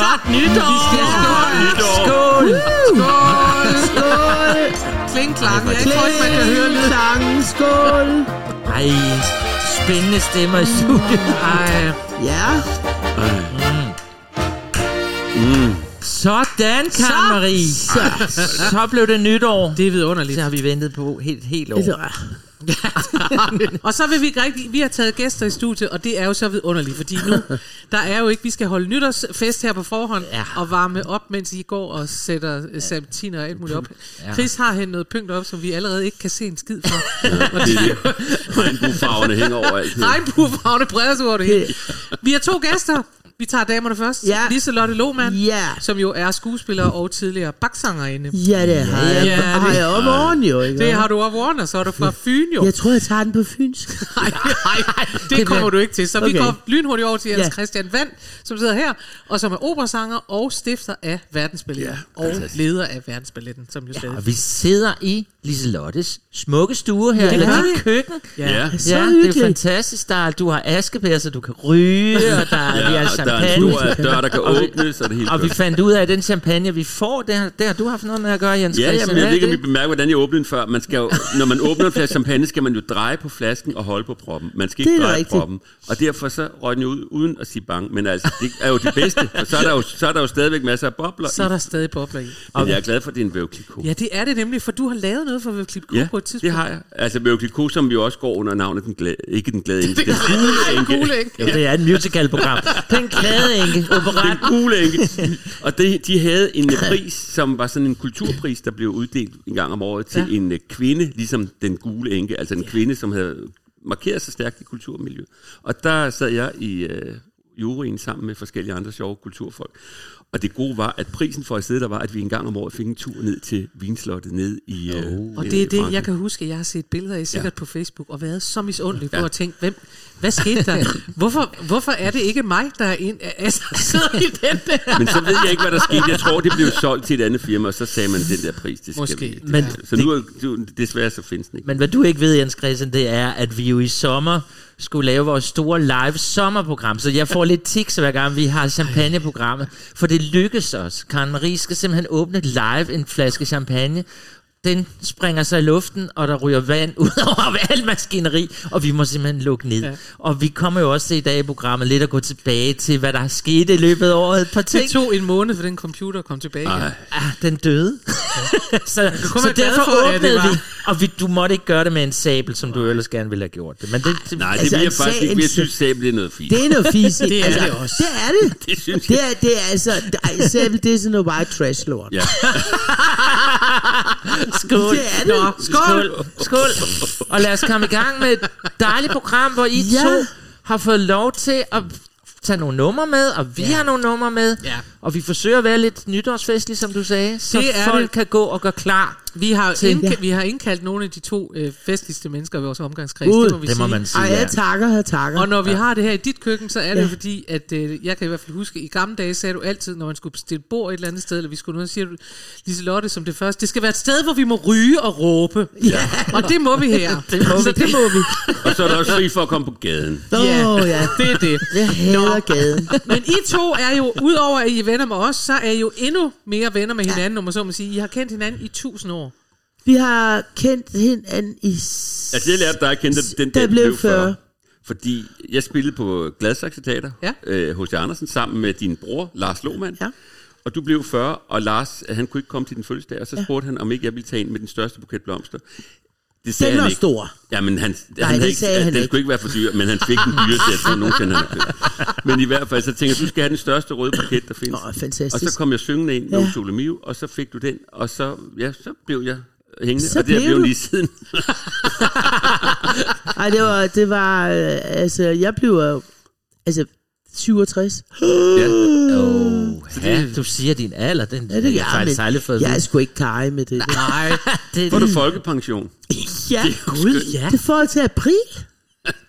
Godt nytår! Skål! Skål! Skål! Kling klang. Jeg tror ikke, man kan høre lyd. Klang, skål! Ej, spændende stemmer i studiet. Ej, Ja, Sådan, Karen Marie. så. Så blev det nytår. det er vidunderligt. Det har vi ventet på helt, helt år. Og så vil vi ikke rigtig, vi har taget gæster i studiet, og det er jo så vidunderligt, fordi nu, der er jo ikke, vi skal holde nytårsfest her på forhånd, Ja. og varme op, mens I går og sætter ja. serpentiner og alt muligt op. Ja. Chris har hentet noget pynt op, som vi allerede ikke kan se en skid fra. Og Det er det. Regnbuefarverne hænger over alt. Regnbuefarvene breder sig over det hele. Vi har to gæster. Vi tager damerne først. Ja. Liselotte Lohmann, Ja. som jo er skuespiller og tidligere baksangerinde. Ja, det har jeg. Ja, Ja, har det- jeg op oven jo, ikke? Det har du op over, og så er du fra Fyn jo. Jeg tror, jeg tager den på fynsk. Nej, nej, det kommer du ikke til. Så vi Okay. går lynhurtigt over til Jens Ja. Christian Vand, som sidder her, og som er operasanger og stifter af Verdensballetten. Ja, og fantastisk. leder af Verdensballetten, som jo stadig... Og vi sidder i Liselottes smukke stue her, Ja, eller det dit vi. køkken. Ja, Så ja, det er fantastisk. Der er, du har askebær, så du kan ryge, og der er, ja ja, og der er en champagne. stor dør, der kan Og vi- åbnes, og det hele Og vi fandt ud af, at den champagne, vi får, det har, det har du haft noget med at gøre, Jens Ja, men jeg ved ikke, om I bemærker, hvordan jeg åbnede den før. Man skal jo, når man åbner en flaske champagne, skal man jo dreje på flasken og holde på proppen. Man skal ikke dreje rigtigt. proppen. Og derfor så røg den jo ud uden at sige bang. Men altså, det er jo det bedste. Og så er der jo, så er der jo stadigvæk masser af bobler Så er der stadig bobler i. Men jeg er glad for, at det er en. Ja, det er det nemlig, for du har lavet noget for Klip Ja, på et tidspunkt. det har jeg. Altså vævkliko, som jo også går under navnet den glade, ikke den glade enke, den gule? Jo, det er et musicalprogram. Den glade enke, Den gule enke. Og det, de havde en pris, som var sådan en kulturpris, der blev uddelt en gang om året til Ja. ja. en øh, kvinde, ligesom den gule enke. Altså en kvinde, som havde markeret sig stærkt i kulturmiljøet. Og der sad jeg i øh, juryen sammen med forskellige andre sjove kulturfolk. Og det gode var, at prisen for at sidde der var, at vi en gang om året fik en tur ned til Vinslottet ned i øh, Og det er det, Frankrig. jeg kan huske, at jeg har set billeder af sikkert ja. På Facebook, og været så misundelig på Ja. at tænke, hvem, hvad skete der? Hvorfor, hvorfor er det ikke mig, der er ind, altså, sidder i den der? Men så ved jeg ikke, hvad der skete. Jeg tror, det blev solgt til et andet firma, og så sagde man, den der pris, det skal Måske. vi. Men Så nu er du, desværre så findes den ikke. Men hvad du ikke ved, Jens Christian, det er, at vi jo i sommer skulle lave vores store live sommerprogram. Så jeg får lidt tics hver gang, vi har champagneprogrammet. For det lykkes os. Karen Marie skal simpelthen åbne live en flaske champagne. Den springer sig i luften, og der ryger vand ud over alt maskineri, og vi må simpelthen lukke ned. Ja. Ja. Og vi kommer jo også til i dag i programmet lidt at gå tilbage til, hvad der er sket i løbet af året. Et par ting. Det tog en måned for den computer komme tilbage. Ej. Ah, den døde. så kun så glad derfor for, åbnede vi. Og vi, du måtte ikke gøre det med en sabel, som du ellers gerne ville have gjort det. Men det, det Nej, det Altså, vil jeg faktisk ikke. Jeg synes, sabel er noget fint. Det er noget fisk. Det er altså, det også. Det er det. Det synes Det er, det er altså, ej, selv det er sådan noget white trash lort. Ja. skål. Det er det. Nå, skål. Skål. Og lad os komme i gang med et dejligt program, hvor I Ja. to har fået lov til at tage nogle numre med, og vi ja. har nogle numre med. Ja. Og vi forsøger at være lidt nytårsfestlige, som du sagde, så Det folk det. kan gå og gøre klar. Vi har, Til- indka- vi har indkaldt nogle af de to øh, festligste mennesker i vores omgangskreds, Gud, det må vi Det må sige. man sige. Ej, ja. jeg takker, jeg takker. Og når vi har det her i dit køkken, så er det Ja. ja. fordi, at øh, jeg kan i hvert fald huske, i gamle dage sagde du altid, når man skulle bestille bord et eller andet sted, eller vi skulle noget, så siger du, Liselotte, som det første, det skal være et sted, hvor vi må ryge og råbe. Ja. Og det må vi her. Det må så vi. det må vi. Og så er der også fri for at komme på gaden. Åh, Ja. ja. Det er det. Jeg hader gaden. Men I to er jo, udover at I er venner med os, så er I jo endnu mere venner med hinanden, om man så må sige. I har kendt hinanden i tusind år. Vi har kendt hinanden i... Altså, jeg lærte dig at kende den, den Der blev blev 40. 40. Fordi jeg spillede på Gladsaxe Teater Ja. øh, hos Andersen sammen med din bror, Lars Lohmann. Ja. Og du blev 40, og Lars, han kunne ikke komme til din fødselsdag, og så spurgte han, om ikke jeg ville tage ind med den største buket blomster. Det sagde Den han var ikke. stor. Ja, men han, Nej, han det ikke, sagde han den ikke. skulle ikke være for dyr, men han fik den dyreste, jeg tror nogensinde han har købt. Men i hvert fald, så tænkte jeg, du skal have den største røde buket, der findes. Åh, fantastisk. Og så kom jeg syngende ind Ja. ja. Sole Miu, og så fik du den, og så, ja, så blev jeg hængende, Så og det er blev blevet du. lige siden. Ej, det var, det var, øh, altså, jeg blev, øh, altså, 67. Ja. Oh, ja, du siger din alder, den Ja, det jeg er faktisk aldrig fået jeg er sgu ikke kaj med det. Nej, vide. Får det, du folkepension? Ja, Gud, ja. det får jeg til april.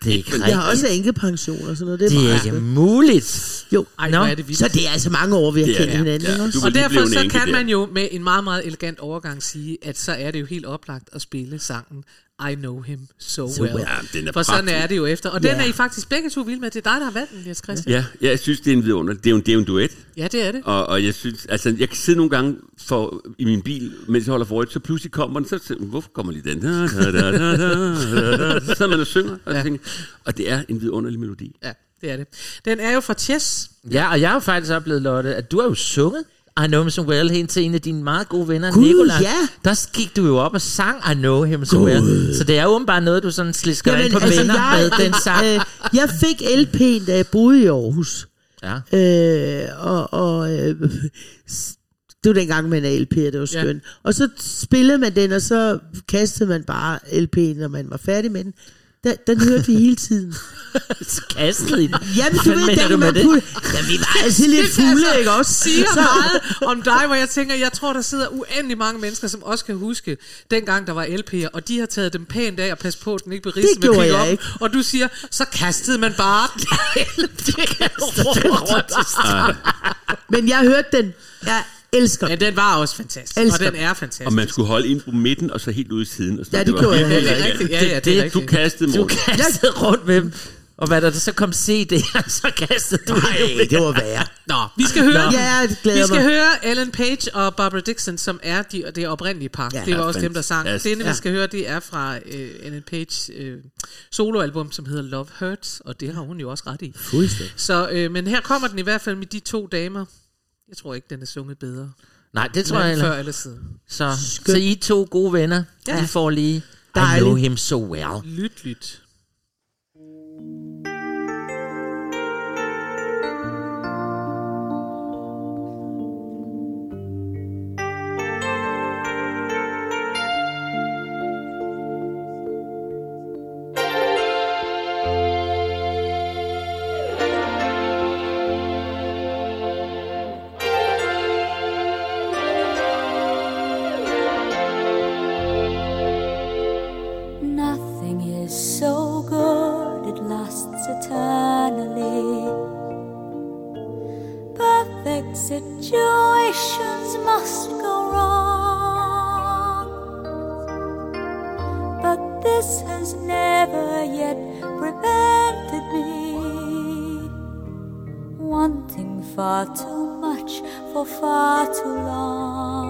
det er ikke Jeg har rigtigt. også enkepension og sådan noget. Det er, Det er ikke muligt. Jo. ej, Nå, er det vildt. Så det er altså mange år, vi har kendt det. hinanden. Ja, også? Og derfor så kan der. man jo med en meget, meget elegant overgang sige, at så er det jo helt oplagt at spille sangen I Know Him So, So Well. well. Ja, den er For sådan er det jo efter. Og den Ja. er I faktisk begge to vilde med. Det er dig, der har valgt den, Jens Christian. Ja, jeg synes, det er en vidunder. Det er jo en, det er jo en duet. Ja, det er det. Og, og jeg synes, altså, jeg kan sidde nogle gange for, i min bil, mens jeg holder for så pludselig kommer den, så siger jeg, hvorfor kommer lige den? Da, da, da, da, da, da. Så sidder man og synger, og, Ja. ja. tænker, og det er en vidunderlig melodi. Ja, det er det. Den er jo fra Chess. Ja, og jeg har jo faktisk oplevet, Lotte, at du har jo sunget I Know Him So Well hen til en af dine meget gode venner, Gud, Nicolaj. ja. Der gik du jo op og sang I Know Him So Well. Så det er åbenbart noget, du sådan slisker Jamen, ind på altså, venner jeg, med den sang. Øh, jeg fik LP'en, da jeg boede i Aarhus. Ja. Øh, og og øh, det var dengang med en LP, og det var Ja. skønt. Og så spillede man den, og så kastede man bare LP'en, når man var færdig med den. Den, den hørte vi hele tiden. Kastet i den. Jamen, du ved, den du man det? kunne... Ja, vi var altså lidt fulde, ikke også? siger Så- meget om dig, hvor jeg tænker, jeg tror, der sidder uendelig mange mennesker, som også kan huske, dengang der var LP'er, og de har taget dem pænt af og passet på, at den ikke blev ridset med pick ikke. Og du siger, så kastede man bare rundt. Men jeg hørte den. Jeg elsker Ja, den. den var også fantastisk, Elsker og den den. er fantastisk. Og man skulle holde ind på midten, og så helt ude i siden. Og sådan Ja, noget. det gjorde jeg det er ikke. rigtigt. Ja, ja, det er Det- rigtigt. Du kastede Du Morten. kastede rundt med dem. Og hvad der, der så kom CD'er, så kastede du Nej, det var værre. Nå, vi skal høre, Ja, jeg glæder vi skal mig. høre Ellen Page og Barbara Dixon, som er de, det oprindelige par. Ja. det var Ja, også dem, der sang. fantastisk. Det, vi Ja. skal høre, det er fra øh, Ellen Page øh, soloalbum, som hedder Love Hurts, og det har hun jo også ret i. Fuldstændig. Så, øh, men her kommer den i hvert fald med de to damer. Jeg tror ikke, den er sunget bedre. Nej, det tror jeg heller. før eller siden. Så, så I to gode venner. Ja. I får lige I Dejligt. know him so well. Lyt, lyt. Perfect situations must go wrong. But this has never yet prevented me wanting far too much for far too long.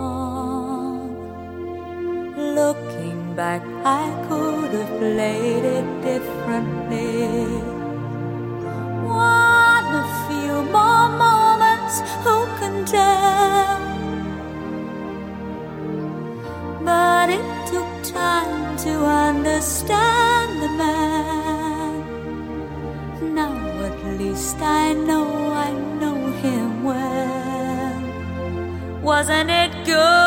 Looking back, I could have played it differently. To understand the man. Now at least I know I know him well. Wasn't it good?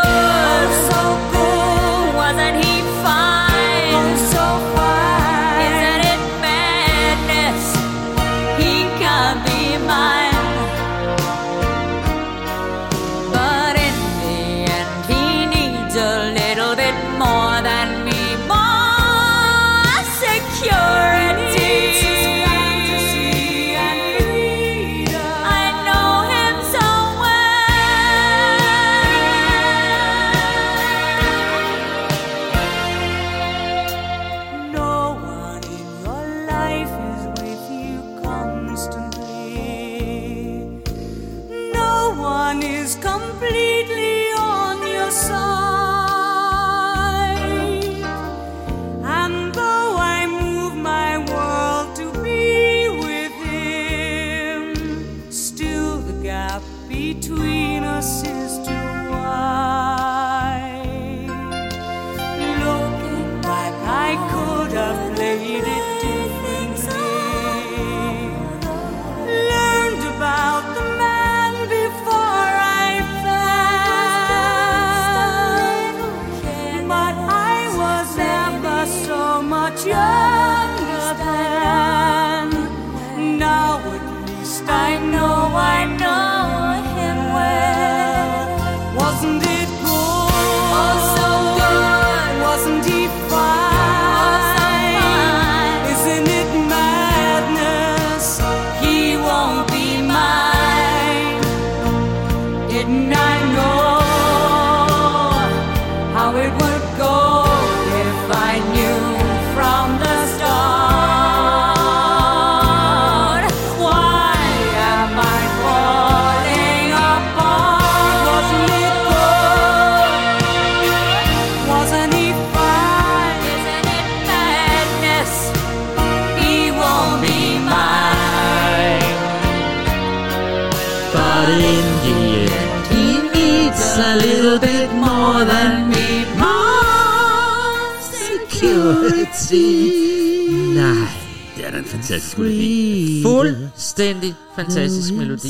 Security. Nej, Det er da en fantastisk melodi. fuldstændig fantastisk melodi.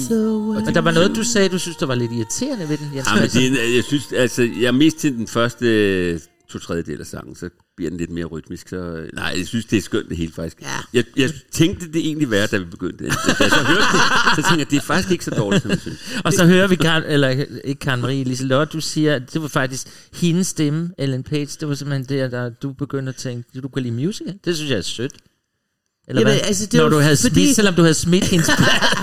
Og der var noget, du sagde, du synes, der var lidt irriterende ved den, Jens Ja, men Christian. det, jeg synes, altså, jeg er mest til den første to tredjedel af sangen, så bliver den lidt mere rytmisk. Så, øh, nej, jeg synes, det er skønt det hele faktisk. Ja. Jeg, jeg tænkte det egentlig værre, da vi begyndte. Da jeg så hørte det, så tænkte jeg, det er faktisk ikke så dårligt, som jeg synes. Og så hører vi, Karen, eller ikke Karen Marie, Liselotte, du siger, at det var faktisk hendes stemme, Ellen Page, det var simpelthen der, der du begyndte at tænke, du kan lide musical. Det synes jeg er sødt. Eller Jamen, hvad? altså, det Når du havde fordi- smidt, selvom du havde smidt hendes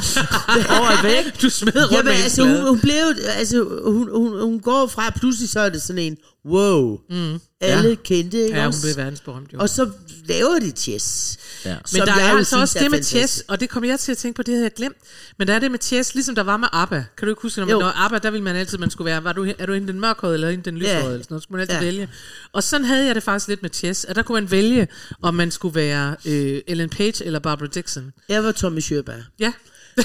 over væk. Du smed rundt Jamen, med altså, hun, hun blev, altså, hun, hun, hun går fra, pludselig så er det sådan en, wow, mm. alle Ja. kendte, ikke Ja, hun også? blev verdensberømt jo. Og så laver de chess. Ja. Men som der er altså synes også det med chess, og det kommer jeg til at tænke på, det havde jeg glemt. Men der er det med chess, ligesom der var med ABBA. Kan du ikke huske, når man var ABBA, der ville man altid, man skulle være, var du, er du inde den mørkhårede eller inde den lyshårede, Ja. eller sådan noget, så skulle man altid Ja. vælge. Og sådan havde jeg det faktisk lidt med chess, at der kunne man vælge, om man skulle være øh, Ellen Page eller Barbara Dixon. Jeg var Tommy Sjøberg. Ja.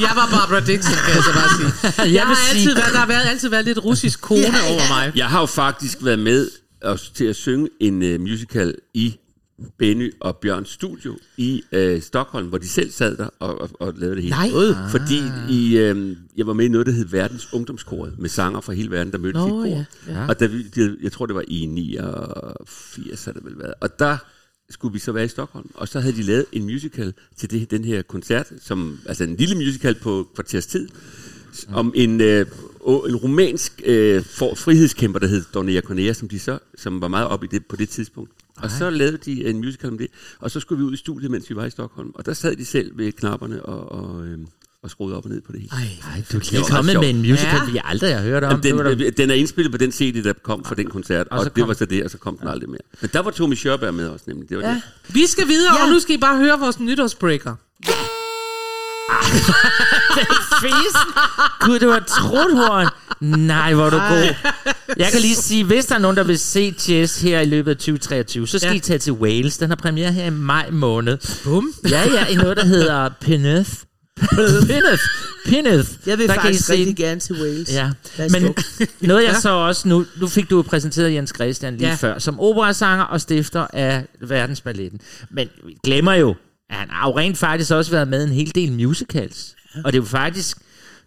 jeg var Barbara Dixon, kan jeg så bare sige. Jeg, Jeg har sige- altid været, der har været, altid været lidt russisk kone Ja, ja. over mig. Jeg har jo faktisk været med og, til at synge en uh, musical i Benny og Bjørns studio i uh, Stockholm, hvor de selv sad der og, og, og lavede det hele. Nej. Fordi i, uh, jeg var med i noget, der hed Verdens Ungdomskoret, med sanger fra hele verden, der mødtes Nå, i kor. ja, ja. Og det, jeg tror, det var i 89, har det vel været. Og der skulle vi så være i Stockholm, og så havde de lavet en musical til det, den her koncert, som, altså en lille musical på kvarters tid, om en, øh, en romansk øh, for, frihedskæmper, der hed Dornea Cornea, som, de så, som var meget op i det på det tidspunkt. Og så lavede de en musical om det, og så skulle vi ud i studiet, mens vi var i Stockholm. Og der sad de selv ved knapperne og, og, øh, og skruede op og ned på det hele. Ej, Ej, du kommet sjovt. med en musical, Ja. vi aldrig har hørt om. Jamen, Det var da- den, den er indspillet på den CD, der kom fra den koncert, og, Og det kom- var så det, og så kom den aldrig mere. Men der var Tommy Schørberg med også, nemlig. Det var Ja. det. Vi skal videre, Ja. og nu skal I bare høre vores nytårsbreaker. Fisen. Gud, det var et truthorn. Nej, hvor er du god. Jeg kan lige sige, hvis der er nogen, der vil se Chess her i løbet af 2023, så skal Ja. I tage til Wales. Den har premiere her i maj måned. Bum. Ja, ja, i noget, der hedder Peneth. Peneth. Peneth. Jeg vil Der kan I faktisk se rigtig gerne til Wales. Ja, men noget jeg så også nu, nu fik du præsenteret Jens Christian lige Ja. før, som operasanger og stifter af Verdensballetten. Men vi glemmer jo, han har jo rent faktisk også været med en hel del musicals. Og det er jo faktisk,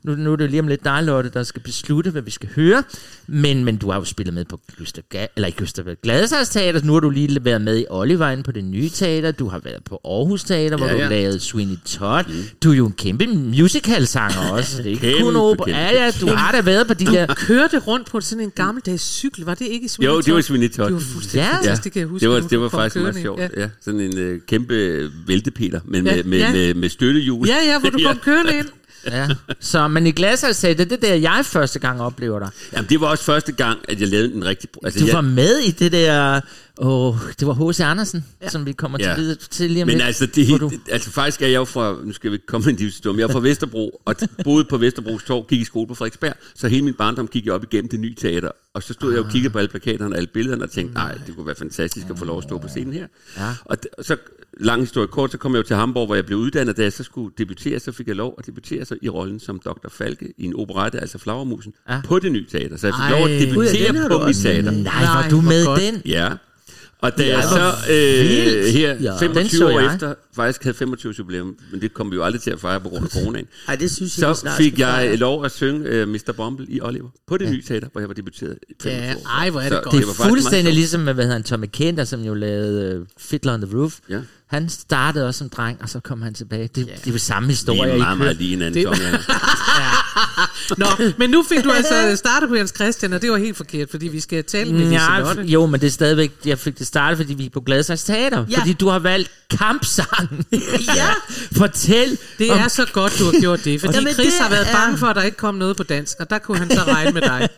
nu, nu er det jo lige om lidt dig, Lotte, der skal beslutte, hvad vi skal høre. Men, men du har jo spillet med på Gustav, Ga- eller ikke Gustav Gladsags Teater, nu har du lige været med i Oliver inde på det nye teater, du har været på Aarhus Teater, hvor Ja, du ja. lavede Sweeney Todd. Du er jo en kæmpe musicalsanger også, det er ikke Kæmpe, kun opera. kæmpe. Ja, ja, du har da været på de der... Kørte rundt på sådan en gammeldags cykel. Var det ikke Sweeney Jo, det var Todd? Sweeney Todd. Det var fuldstændig Ja. fantastisk, det kan jeg huske. det var, det du var faktisk kørende meget sjovt. Ja. Ja. sådan en øh, kæmpe væltepeter, men Ja, med, med, ja. med, med støttehjul. ja, ja, hvor du kom kørende ind. Ja. Så, men i Gladsags Teater, det er der, jeg første gang oplever dig. Jamen, det var også første gang, at jeg lavede en rigtig... Altså, Du jeg, var med i det der... Åh, det var H.C. Andersen, ja. som vi kommer til Ja. videre til lige om Men lidt. altså, det, du, altså, faktisk er jeg jo fra, nu skal vi komme en men jeg er fra Vesterbro, og boede på Vesterbros Torv, gik i skole på Frederiksberg, så hele min barndom gik jeg op igennem det nye teater, og så stod jeg og kiggede på alle plakaterne og alle billederne, og tænkte, nej, det kunne være fantastisk at få lov at stå på scenen her. Ja. Og, d- og så, lang historie kort, så kom jeg jo til Hamburg, hvor jeg blev uddannet, da jeg så skulle debutere, så fik jeg lov at debutere så i rollen som Dr. Falke i en operette, altså Flagermusen, Ja. på det nye teater. Så jeg fik Ej. lov at debutere på mit teater. nej, var du med den? Ja. Og da jeg hvor så øh, her Ja. Den 25 så år jeg. efter faktisk havde 25 jubilæum, men det kom vi jo aldrig til at fejre på grund af coronaen, Ej, det synes jeg, så fik jeg fejre. lov at synge uh, Mr. Bumble i Oliver på det nye teater, hvor jeg var debuteret i 25 Ja, år. ej, hvor er det Så godt. Det er fuldstændig ligesom med, hvad hedder han, Tommy Kenter, som jo lavede uh, Fiddler on the Roof. Ja. Han startede også som dreng, og så kom han tilbage. Det, det er jo samme historie. Vi er I meget, meget lige hinanden, Det- Tommy. Nå, men nu fik du altså startet på Jens Christian, og det var helt forkert, fordi vi skal tale med Ja, Liselotte. jo, men det er stadigvæk, jeg fik det startet, fordi vi er på Gladsaxe Teater. Ja. Fordi du har valgt kampsang. Ja. Fortæl. Det om- er så godt, du har gjort det, fordi Jamen, Chris det har været er- bange for, at der ikke kom noget på dansk, og der kunne han så regne med dig.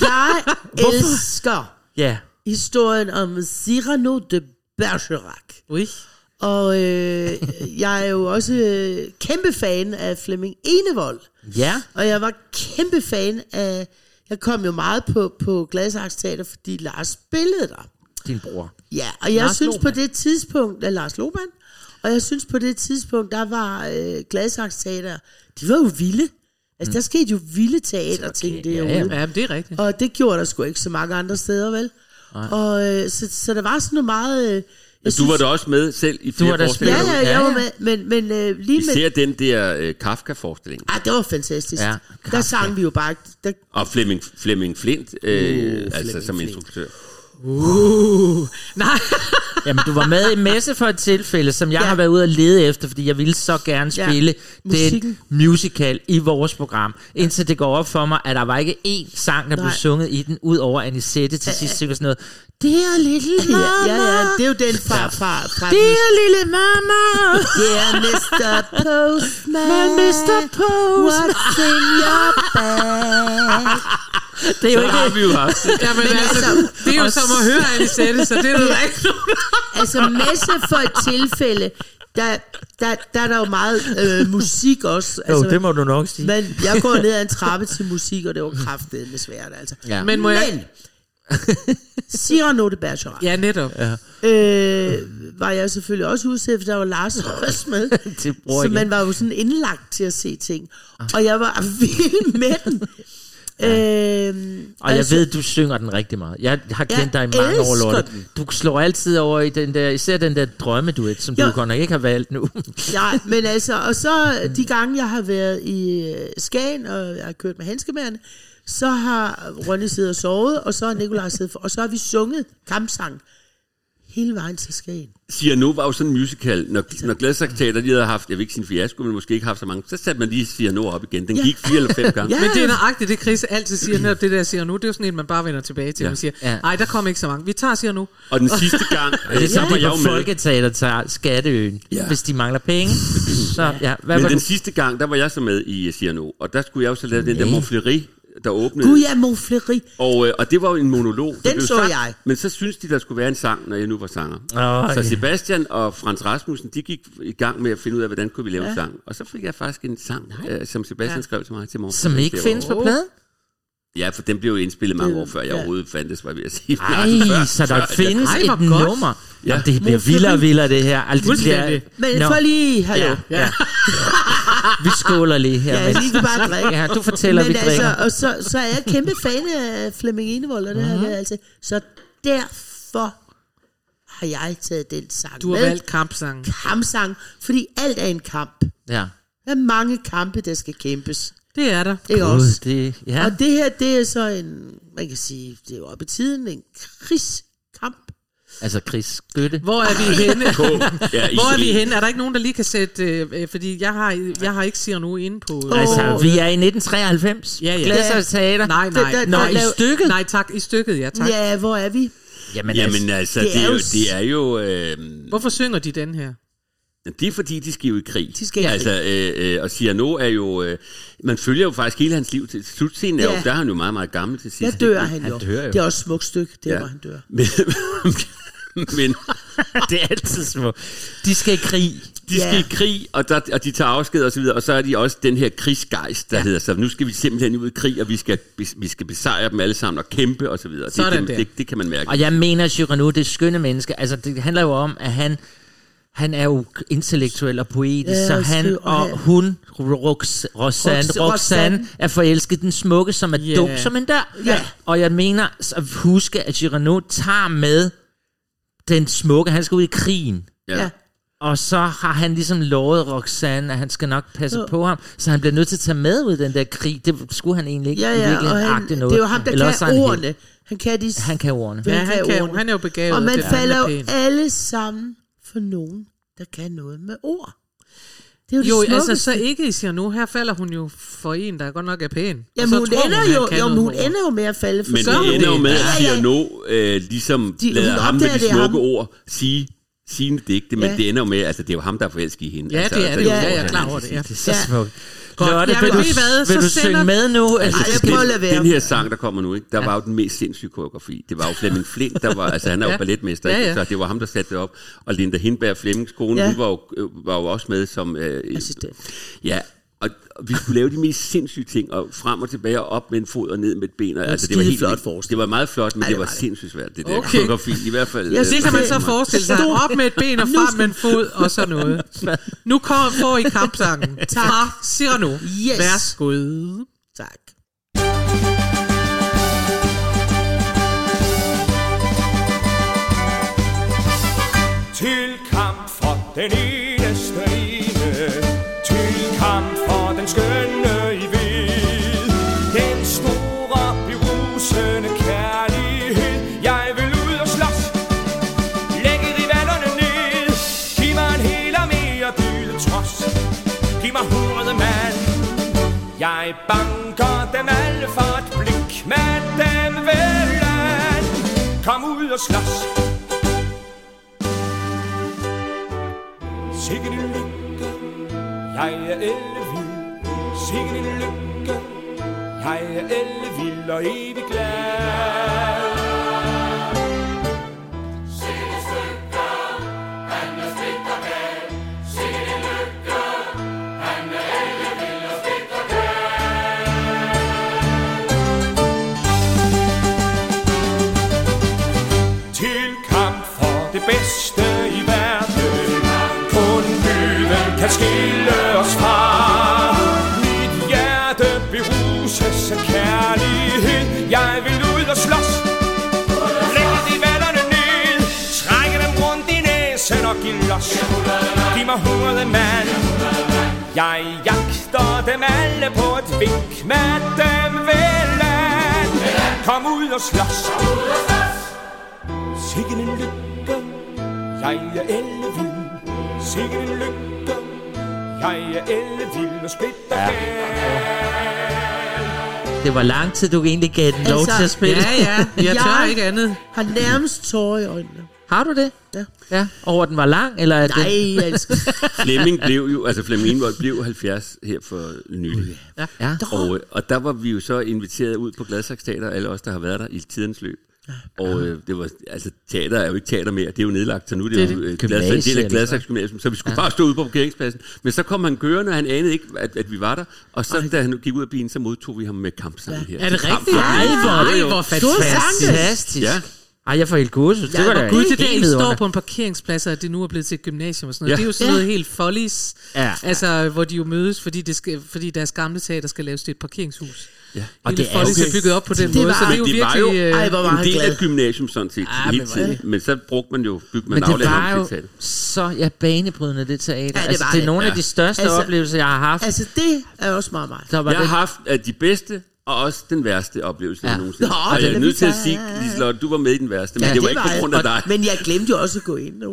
Jeg elsker Ja. historien om Cyrano de Bergerac. Ui. Og øh, jeg er jo også øh, kæmpe fan af Flemming Enevold. Ja. Og jeg var kæmpe fan af... Jeg kom jo meget på, på Gladsaxe Teater, fordi Lars spillede der. Din bror. Ja, og jeg Lars synes Lohmann. på det tidspunkt, af Lars Lohmann, og jeg synes på det tidspunkt, der var øh, Gladsaxe Teater, de var jo vilde. Altså, der skete jo vilde teaterting Okay, derude. ja, ja. Ja, det er rigtigt. Og det gjorde der sgu ikke så mange andre steder, vel? Og øh, så, så der var sådan noget meget... Øh, jeg Du var da også med selv i flere Ja, forestillinger. ja, Ja, jeg var med, men, men øh, lige med... Især den der øh, Kafka-forestilling. Ah, det var fantastisk. Ja, der Kafka. sang vi jo bare... Der, Og Flemming, Flemming Flint, øh, altså Flemming som Flint. Uh, nej. Jamen, du var med i Messe for et tilfælde, som jeg Ja. har været ude og lede efter, fordi jeg ville så gerne Ja. spille Musikken. den musical i vores program. Indtil det går op for mig, at der var ikke én sang, der blev Nej. sunget i den, ud over Anisette til sidst synger sådan noget. Dear little ja, mama, ja, ja, det er jo den fra... fra, fra dear lille mama, Dear Mr. Postman, Men Mr. Postman. what's in your bag? det er jo Så har ikke... vi jo haft det. Jamen, Men altså, altså- det er jo som at høre Anisette, så det er der ikke nogen. Altså, messe for et tilfælde, der, der, der er der jo meget øh, musik også. Jo, Altså, det må du nok sige. Men jeg går ned ad en trappe til musik, og det var kraftedeme svært, altså. Ja. Men må jeg... Men, Cyrano de Bergerac, Ja, netop. Ja. øh, var jeg selvfølgelig også udsat, for der var Lars også med. Bror så igen. man var jo sådan indlagt til at se ting. Og jeg var vild med den. Øhm, Og jeg ved, du synger den rigtig meget. Jeg har kendt Jeg dig i mange år, Lotte. den. Du slår altid over i den der, især den der drømmeduet, som Jo. du godt nok ikke har valgt nu. Ja, men altså, og så de gange, jeg har været i øh, Skagen, og jeg har kørt med handskemærne, så har Ronny siddet og sovet, og så har Nikolaj siddet for, og så har vi sunget kampsang hele vejen til Skagen. Cyrano var jo sådan en musical, når, når Gladsaxe Teater, de havde haft, jeg vil ikke sige en fiasko, men måske ikke haft så mange, så satte man lige Cyrano op igen. Den Ja. gik fire eller fem gange. Ja. Men det er nøjagtigt det, Chris altid siger, netop det der siger nu. Det er jo sådan en, man bare vender tilbage til. Ja. Ja. Man siger, Ja. nej, der kom ikke så mange. Vi tager siger nu. Og den sidste gang, Er det var ja, jeg med. Folketeater tager Skatteøen, Ja. ja. hvis de mangler penge? Så, ja. Hvad Men var den du? sidste gang, der var jeg så med i Cyrano, og der skulle jeg jo så lave den der Montfleury, der åbnede. Gud, ja, Montfleury. Og, øh, og det var jo en monolog. Den blev så sagt, jeg. Men så synes de, der skulle være en sang, når jeg nu var sanger. Åh, så ja. Sebastian og Frans Rasmussen, de gik i gang med at finde ud af, hvordan kunne vi lave ja. en sang. Og så fik jeg faktisk en sang, øh, som Sebastian ja. skrev til mig til morgen. Som ikke findes på pladen? Ja, for den blev jo indspillet mange år før jeg ja. overhovedet fandtes, var jeg ved at sige. Ej, Altså, før- så der før- findes Ej, hvor et godt. nummer. Ja. Ja. Jamen, det bliver vildere og vildere, det her. Altså, det bliver. Men Nå. for lige, hallo. Ja, ja. Vi skåler lige her. Ja, lige kan bare drikke. Ja, du fortæller, Men vi drikker. altså, og så, så er jeg kæmpe fan af Flemming Enevold, og det Mhm. her, det er altså. Så derfor har jeg taget den sang Du har med. valgt kampsangen. Kampsang, fordi alt er en kamp. Ja. Der er mange kampe, der skal kæmpes. Det er der. Ikke Gud, også? det, ja. Og det her, det er så en, man kan sige, det er jo oppe i tiden, en krigskamp. Altså Chris Skytte. Hvor er vi henne? Ja, Hvor er vi henne? Er der ikke nogen, der lige kan sætte... Øh, øh, fordi jeg har, jeg har ikke siger nu inde på... Øh, Altså, vi er i 1993. Ja, ja. Teater. nej, nej. Der- der- Nå, der- i stykket? Nej, tak. I stykket, ja, tak. Ja, hvor er vi? Jamen, Jamen altså, det er jo... Det er jo øh, Hvorfor synger de den her? det er fordi, de skal jo i krig. De skal i krig. altså, øh, øh, og Cyrano er jo... Øh, man følger jo faktisk hele hans liv til slutscenen. Er jo, Ja. der er han jo meget, meget gammel til sidst. Der dør han jo. Han dør jo. Det er også et smukt stykke, der Ja. hvor han dør. Men, det er altid små. De skal i krig. de skal Ja. i krig, og, der, og de tager afsked og så videre, og så er de også den her krigsgejst, der ja. hedder så, nu skal vi simpelthen ud i krig, og vi skal, vi skal besejre dem alle sammen og kæmpe og så videre. Sådan det, det, det, det kan man mærke. Og jeg mener, Cyrano, det er skønne menneske. Altså, det handler jo om, at han, han er jo intellektuel og poetisk, Ja, så og han og hun, Rox, Roxanne, Rox- Roxanne, Roxanne. er forelsket den smukke, som er Ja. dum som en dør. Ja. Og jeg mener at huske, at Cyrano tager med den smukke, han skal ud i krigen. Ja. Og så har han ligesom lovet Roxanne, at han skal nok passe Jo. på ham, så han bliver nødt til at tage med ud i den der krig. Det skulle han egentlig ikke Ja, ja, virkeligheden og han, agte det noget. er jo ham, der Eller også er kan han ordene. helt- Han kan de... Han kan ordene. Ja, Han han, kan ordene. han er jo begavet. og man det er- er falder jo alle sammen for nogen, der kan noget med ord. Det er jo, Jo, det altså smukkeste. så ikke i siger nu, her falder hun jo for en, der godt nok er pæn. Jamen, hun tror ender, han jo, jo, hun ender jo med at falde for Men Så det hun ender jo det. med, at ja. Cyrano øh, ligesom De- lader hun ham med de det smukke ham. ord sige sine digte, men Ja. det ender jo med, altså det er jo ham, der er forelsket i hende. Ja, altså, det er altså, det jo. Ja, Ja, ja. jeg er klar over det. Ja. Det er så Ja. smukt. Godt. Lotte, vil du, hvad? vil Så du sender- synge med nu? Altså, Ej, jeg prøver at lade være. Den her sang, der kommer nu, ikke, der var jo den mest sindssyge koreografi. Det var jo Flemming Flint, der var, altså han er jo Ja. balletmester, Ja, ikke? ja. så det var ham, der satte det op. Og Linda Hindberg, Flemmings kone, Ja. hun var jo, øh, var jo også med som... Øh, Assistent. Ja, vi skulle lave de mest sindssyge ting, og frem og tilbage, og op med en fod og ned med et ben. Og, altså, det var helt flot forestilling. Det var meget flot, men Ej, det var det. sindssygt svært, det der Okay. koreografi. I hvert fald... Jeg øh, Det kan man så forestille sig. Op med et ben og frem med en fod og så noget. Nu kommer, får I kampsangen fra Cyrano. Yes. Værsgo. Tak. Til kamp for den eneste Jeg banker dem alle for et blik Med dem vel an Kom ud og slås. Sikke din lykke, jeg er ellevild. Sikke din lykke, jeg er ellevild og evig glad. At skille os fra. Mit hjerte beruses af kærlighed. Jeg vil ud og slås. Læg de vallerne ned. Trække dem rundt i næsen og giv los. Giv mig hundrede mand. Jeg jagter dem alle på et vink Med dem vel an Kom ud og slås. Sikke en lykke, jeg er ellevild. Sikke en lykke, jeg er ellevild og splitter ja. det var lang tid, du egentlig gav den lov Altså, til at spille. Ja, ja. Jeg tør Jeg- ikke andet. Har nærmest tårer i øjnene. Har du det? Ja. Ja. Over den var lang, eller er det... Nej, jeg elsker Flemming blev jo, altså Flemming Invold blev 70 her for nylig. Ja. Og, øh, og der var vi jo så inviteret ud på Gladsaxe Teater, alle os, der har været der i tidens løb. Og øh, det var, altså teater er jo ikke teater mere, det er jo nedlagt, så nu er det, Det det er jo øh, Gladsaxe, del af eller Gladsaxe Gymnasium, så vi skulle ja. bare stå ude på parkeringspladsen. Men så kom han kørende, og han anede ikke, at, at vi var der, og så da han gik ud af bilen, så modtog vi ham med kampsangen her. Er det rigtigt? for- Ej, hvor, hvor Stor fantastisk. Fantastisk. Ja. Ej, jeg får helt. Det Ja, var hvor da Gud, det der, helt I står på en parkeringsplads, og det nu er blevet til et gymnasium og sådan noget. Ja. Det er jo sådan Ja. noget helt follies. Ja. Altså, hvor de jo mødes, fordi, det skal, fordi deres gamle teater skal laves til et parkeringshus. Ja. Og det er er bygget op på den Det måde, var- så det er jo det var virkelig... jo- øh, Ej, hvor var en del af gymnasium sådan set Ah, hele tiden. Men så brugte man jo, byggede man Men det var jo så ja, banebrydende, det teater. Ja, det altså, det er det. nogle af Ja. de største Altså- oplevelser, jeg har haft. Altså, det er også meget meget. Der var Jeg har det, haft uh, de bedste og også den værste oplevelse, Ja. ja. nogensinde. Nå, og jeg er nødt til at sige, Liselotte, du var med i den værste, men Ja, det var det ikke var på grund af dig. Men jeg glemte jo også at gå ind nu.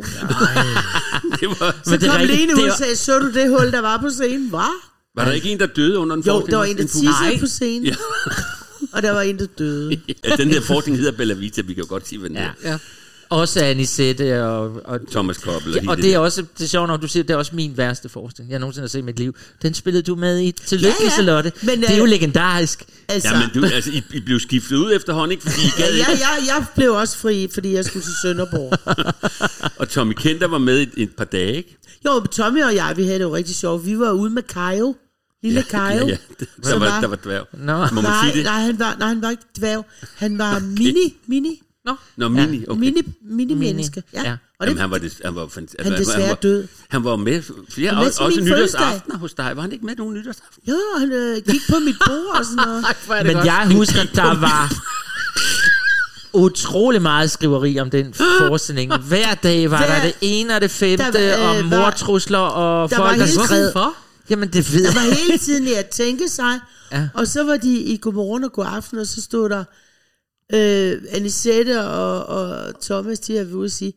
Det var, Så Men det kom Lene ud er- og sagde, så du det hul, der var på scenen? Hvad? Var der ikke en, der døde under en Jo, forestilling? der var en, der tissede på scenen. Ja. Og der var en, der døde. ja, den der forestilling hedder Bella Vita, vi kan jo godt sige, hvad den Ja. ja. ja. også Anisette og, og Thomas Koppel og Ja, og det er også det er sjovt nok, du siger, det er også min værste forestilling, jeg nogensinde har set i mit liv. Den spillede du med i. Tillykke, Ja, ja. Liselotte. Men, det er jo øh, legendarisk. Altså, Ja, men du, altså, I, I blev skiftet ud efterhånden, ikke? Fordi I ja, gad jeg, ikke. jeg, jeg blev også fri, fordi jeg skulle til Sønderborg. Og Tommy Kenter var med i et, et par dage, ikke? Jo, Tommy og jeg, vi havde det jo rigtig sjovt. Vi var ude med Kajo. Lille Kajo. Ja, ja. Der, Som var, var- der var dværg. Nå. Må man Nej, sige det? nej, han var, nej, han var ikke dværg. Han var mini, mini, Nå, Nå, mini. Okay. mini, mini menneske. Ja. Ja. Og Jamen, det, han var, det, han var fantastisk. Han er desværre var, død. Han var med flere, Han var med også, også nytårsaftener hos dig. Var han ikke med nogen nytårsaften? jo, han øh, gik på mit bord og sådan noget. Men jeg husker, der var utrolig meget skriveri om den forestilling. Hver dag var Hver- der det ene og det femte, Der var, øh, og mortrusler, og der var folk, der skred. hvorfor? Jamen, det ved Der var jeg. hele tiden i at tænke sig. Ja. Og så var de i Godmorgen og Godaften, og så stod der øh, Anisette og, og Thomas, de har ude at sige,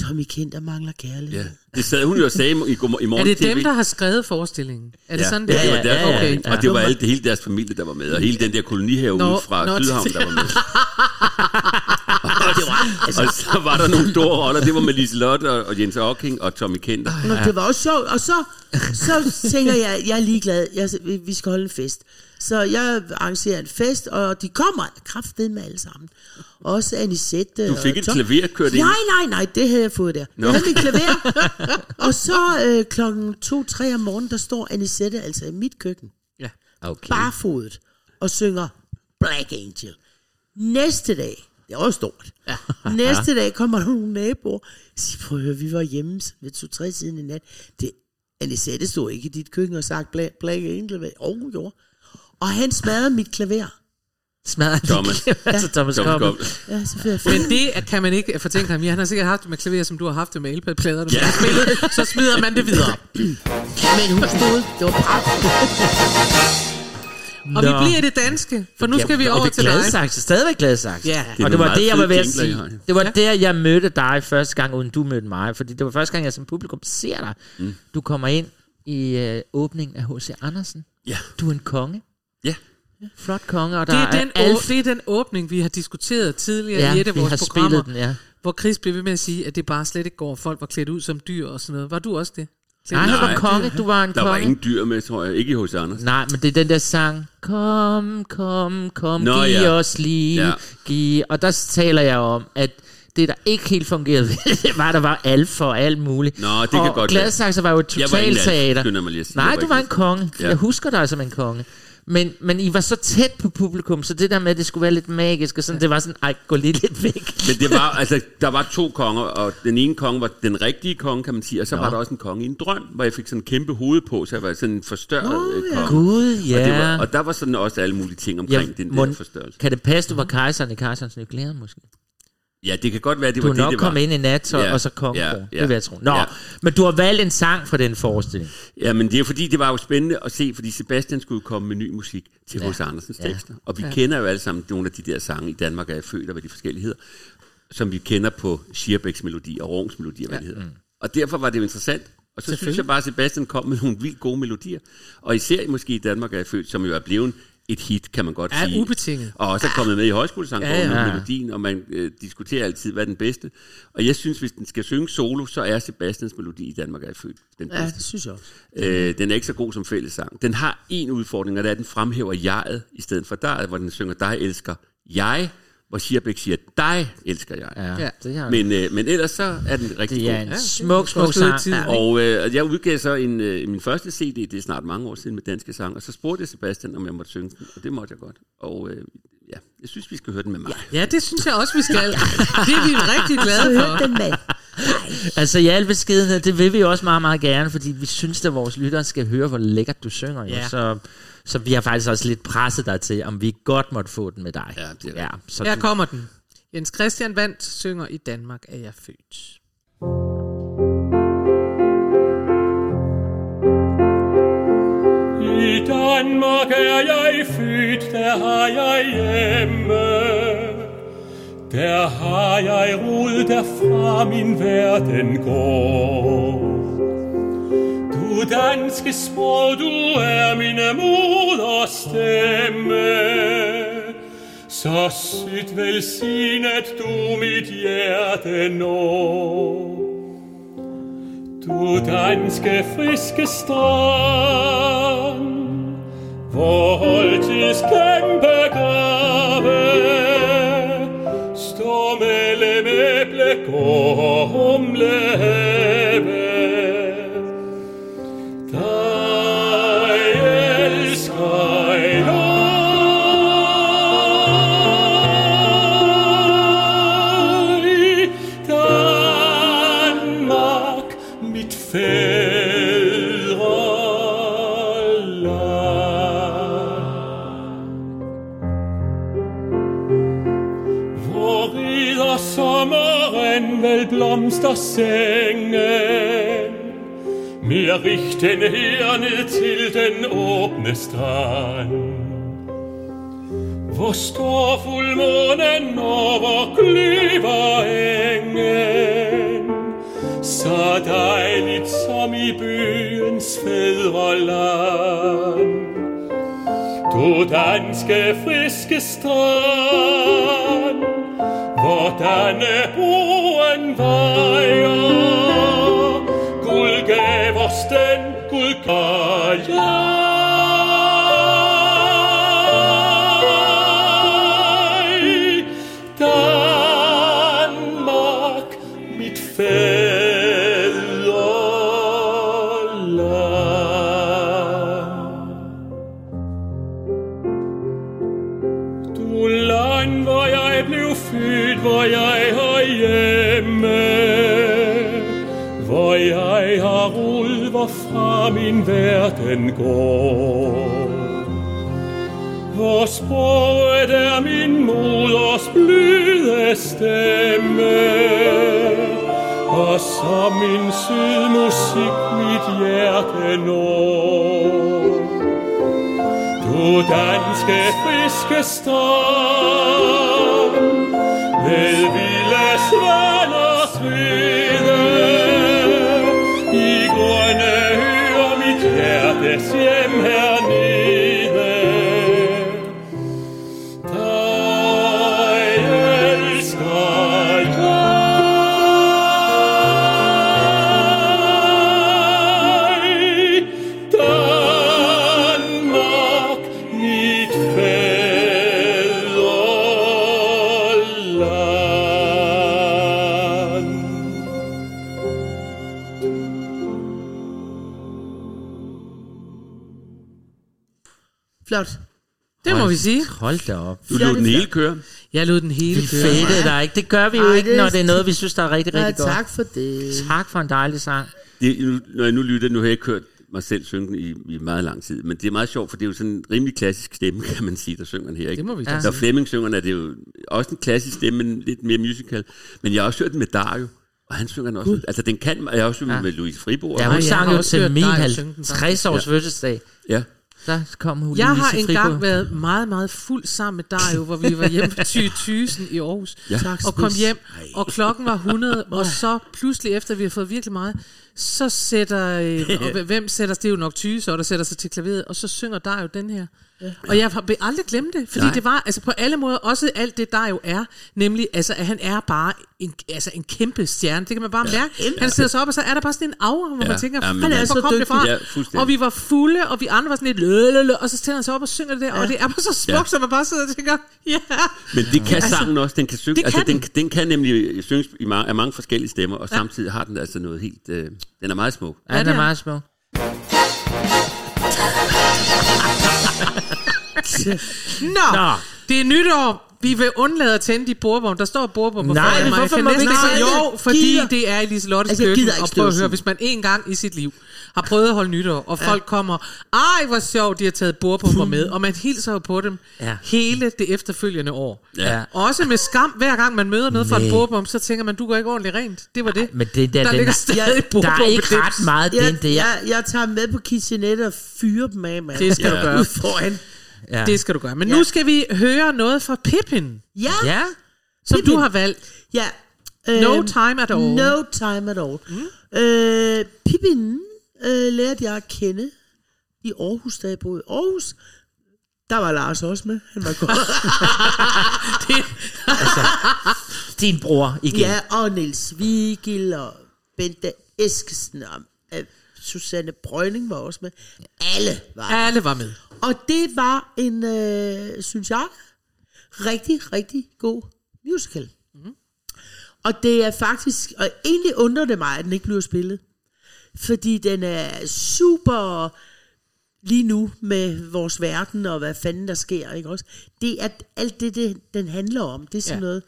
Tommy Kenter mangler kærlighed. Ja. Det sad hun jo og sagde i, går- i Er morgen det TV. dem, der har skrevet forestillingen? Er det ja, sådan, ja, det det er? var derfor, ja, ja, okay. ja. Og det var alt, det hele deres familie, der var med, og hele den der kolonihave ude fra Sydhavn, det- der var med. og så var der nogle store roller, det var med Liselotte og, og Jens Ocking og Tommy Kenter. Nå, det var også sjovt. Og så, så tænker jeg, jeg er ligeglad. Jeg, vi- skal holde en fest. Så jeg arrangerer en fest, og de kommer kraftet med alle sammen. Også Anisette. Du fik et Tom. klaver kørt ind. Nej, nej, nej, det havde jeg fået der. Nå. Jeg havde mit klaver. og så øh, klokken 2-3 om morgenen, der står Anisette altså i mit køkken. Okay. barfodet og synger Black Angel. Næste dag, det var stort. Ja. Næste dag kommer der nogle naboer og siger, prøv at høre, vi var hjemme ved to tre siden i nat. Det, Anisette stod ikke i dit køkken og sagt Black, Black Angel. Hvad? Oh, jo. Og han smadrede mit klaver. Smadrer Thomas. altså Thomas Thomas Koppel. Koppel. Ja, så jeg Men det er- kan man ikke fortænke ham i. Han har sikkert haft det med klaver, som du har haft det med LP-pladerne. Ja. Ja. Så smider man det videre. Men hun stod, det var pragt. Og vi bliver i det danske, for nu skal vi over og det til dig. Gladsaxe, stadigvæk Gladsaxe. Ja. Det er og det var det, jeg var ved at sige. Det var der, jeg mødte dig første gang, uden du mødte mig. Fordi det var første gang, jeg som publikum ser dig. Mm. Du kommer ind i øh, åbningen af H.C. Andersen. Ja. Du er en konge. Ja. Flot konge, og der Det er, den, alt. å- det er den åbning, vi har diskuteret tidligere ja, i et af vi vores har programmer, spillet den, ja. hvor Chris blev ved med at sige, at det bare slet ikke går, folk var klædt ud som dyr og sådan noget. Var du også det? Nej, han var konge, du var en Der var konge. ingen dyr med, tror jeg. Ikke i hos Anders. Nej, men det er den der sang. Kom, kom, kom, Nå, giv ja. os liv. Ja. Giv. Og der taler jeg om, at det, der ikke helt fungerede det, var, der var alfa og alt muligt. Nå, det kan og godt være. Gladsaxe var jo et var at sige. Nej, du var en konge. Ja. Jeg husker dig som en konge. Men, men I var så tæt på publikum, så det der med, at det skulle være lidt magisk, og sådan, det var sådan, ej, gå lige lidt væk. Men det var, altså, der var to konger, og den ene konge var den rigtige konge, kan man sige, og så Nå. var der også en konge i en drøm, hvor jeg fik sådan en kæmpe hoved på, så jeg var sådan en forstørret Nå, øh, ja. konge. Gud, ja. Og, det var, og der var sådan også alle mulige ting omkring Ja, den der mon- forstørrelse. Kan det passe, du var kejseren i kejserens nuklear, måske? Ja, det kan godt være, det Du var det, nok det var. kommet ind i nat, og, Ja, og så konge ja, ja, ja. Det vil jeg tro. Nå, Ja. men du har valgt en sang fra den forestilling. Ja, men det er fordi, det var jo spændende at se, fordi Sebastian skulle komme med ny musik til Ja. H.C. Andersens Ja. tekster. Og vi ja. kender jo alle sammen nogle af de der sange i Danmark, er jeg født, og hvad de forskellige hedder, som vi kender på Schierbecks melodi og Rungs melodi, og hvad ja. det hedder. Og derfor var det jo interessant. Og så synes jeg bare, at Sebastian kom med nogle vildt gode melodier. Og især måske i Danmark er jeg født, som jo er blevet et hit, kan man godt Ja, sige. ubetinget. Og også er kommet med i højskolesangbogen Ja, ja. Ja. melodien, og man øh, diskuterer altid, hvad er den bedste. Og jeg synes, hvis den skal synge solo, så er Sebastians melodi i Danmark er født den bedste. Ja, det synes jeg også. Øh, den er ikke så god som fællessang. Den har en udfordring, og det er, at den fremhæver jeget i stedet for dig, hvor den synger dig elsker jeg, hvor Schierbeck siger dig elsker jeg. Ja, Ja. det, har, Men, øh, men ellers så er den rigtig det er god. en Ja, smuk, smuk også sang. tiden. Ja. Og øh, jeg udgav så en, øh, min første CD, det er snart mange år siden med danske sang, og så spurgte jeg Sebastian, om jeg måtte synge den, og det måtte jeg godt. Og øh, ja, jeg synes, vi skal høre den med mig. Ja, det synes jeg også, vi skal. Det er vi rigtig glade hørte for. den med. Altså i al beskedenhed, det vil vi også meget, meget gerne, fordi vi synes, at vores lyttere skal høre, hvor lækkert du synger. Jo. Ja. Så, så vi har faktisk også lidt presset dig til, om vi godt måtte få den med dig. Ja, det er ja, så Her du, kommer den. Jens Christian Vandt synger I Danmark er jeg født. I Danmark er jeg født, der har jeg hjemme. Der har jeg rod, derfra min verden går. Danske sprog, du er min moders stemme. Så sygt velsignet du mit hjerte når. Du danske friske strand, hvor holdtis kæmpe grave, står mellem æblegård og humlehave. Sengen, Mir richten herne til den åbne strand. Hvor står fuldmånen over Kløverengen, så dejligt som i byens fædreland. Du danske friske strand, hvor Dannebroen vejer. Guld vosten, os verden går. Hvor sproget er min moders bløde stemme, og som min sød musik mit hjerte når. Du danske friske strand Ved vilde svaners rede siempre må vi sige. Hold da op. Du lod den hele køre. Jeg lod den hele Vi køre. fadede dig ikke. Det gør vi jo Ej, ikke, når det er noget, vi synes, der er rigtig, Ja, rigtig godt. tak for det. Tak for en dejlig sang. Det, når jeg nu lytter, nu har jeg ikke hørt mig selv synge i, i meget lang tid, men det er meget sjovt, for det er jo sådan en rimelig klassisk stemme, kan man sige, der synger den her. Ikke? Det må vi da Når Flemming synger den, er det jo også en klassisk stemme, men lidt mere musical. Men jeg har også hørt den med Dario, og han synger den også. Altså, den kan, jeg har også Ja. med Louise Fribourg. Ja, hun jeg sang har jo til min dig halv- synge den, 60 års Ja. fødselsdag. ja. Der kom hun Jeg har engang Fribo. været meget, meget fuld sammen med dig, jo, hvor vi var hjemme på Thy Thysen i Aarhus. Ja. Tak, og kom hjem, og klokken var 100, og så pludselig efter vi har fået virkelig meget, så sætter, øh, og hvem sætter, det er jo nok Thy, så der sætter sig til klaveret, og så synger der jo den her. Og jeg vil aldrig glemme det, fordi Nej. det var altså på alle måder også alt det, der jo er, nemlig altså, at han er bare en, altså, en kæmpe stjerne. Det kan man bare mærke. Han sidder sig op, og så er der bare sådan en aura, hvor Ja. man tænker, Ja, men han er så det fra? Ja, og vi var fulde, og vi andre var sådan lidt lø, og så stiller han sig op og synger det der, og det er bare så smukt, Ja. så man bare sidder og tænker, ja. Men det kan sangen også. Den kan, synge, det altså, kan den, den. den kan nemlig synges i mange, af mange forskellige stemmer, og samtidig har den altså noget helt... Øh, den er meget smuk. Ja, den er er. meget smuk. Nå, Nå. det er nytår. Vi vil undlade at tænde de bordvogn. Der står bordvogn på Nej, men hvorfor må vi ikke Jo, fordi Gider. det er i Lise Lottes Altså, køkken. Og prøv at høre, hvis man en gang i sit liv har prøvet at holde nytår, og folk kommer, ej hvor sjovt, de har taget bordpumper med, og man hilser jo på dem Ja. hele det efterfølgende år. Ja. Også med skam, hver gang man møder noget fra en bordpump, så tænker man, du går ikke ordentligt rent. Det var det. Men det der, der den ligger er- stadig Jeg- Der er ikke ret meget den Jeg, der. jeg, jeg tager med på kitchenette og fyrer dem af, mand. Det skal du gøre. Ud foran. Ja. Det skal du gøre. Men Ja. nu skal vi høre noget fra Pippin, Ja, ja. som Pippin. du har valgt. ja. No Øhm, time at all. No time at all. Mm. Øh, Pippin øh, lærte jeg at kende i Aarhus, da jeg boede i Aarhus. Der var Lars også med. Han var godt. Din bror igen. ja, og Niels Vigil og Bente Eskesen og øh, Susanne Brøgning var også med. Alle var. Alle var med. Og det var en, øh, synes jeg, rigtig, rigtig god musical. Mm. Og det er faktisk, og egentlig undrer det mig, at den ikke bliver spillet. Fordi den er super lige nu med vores verden og hvad fanden der sker, ikke også? Det er alt det, det den handler om. Det er sådan Ja. noget.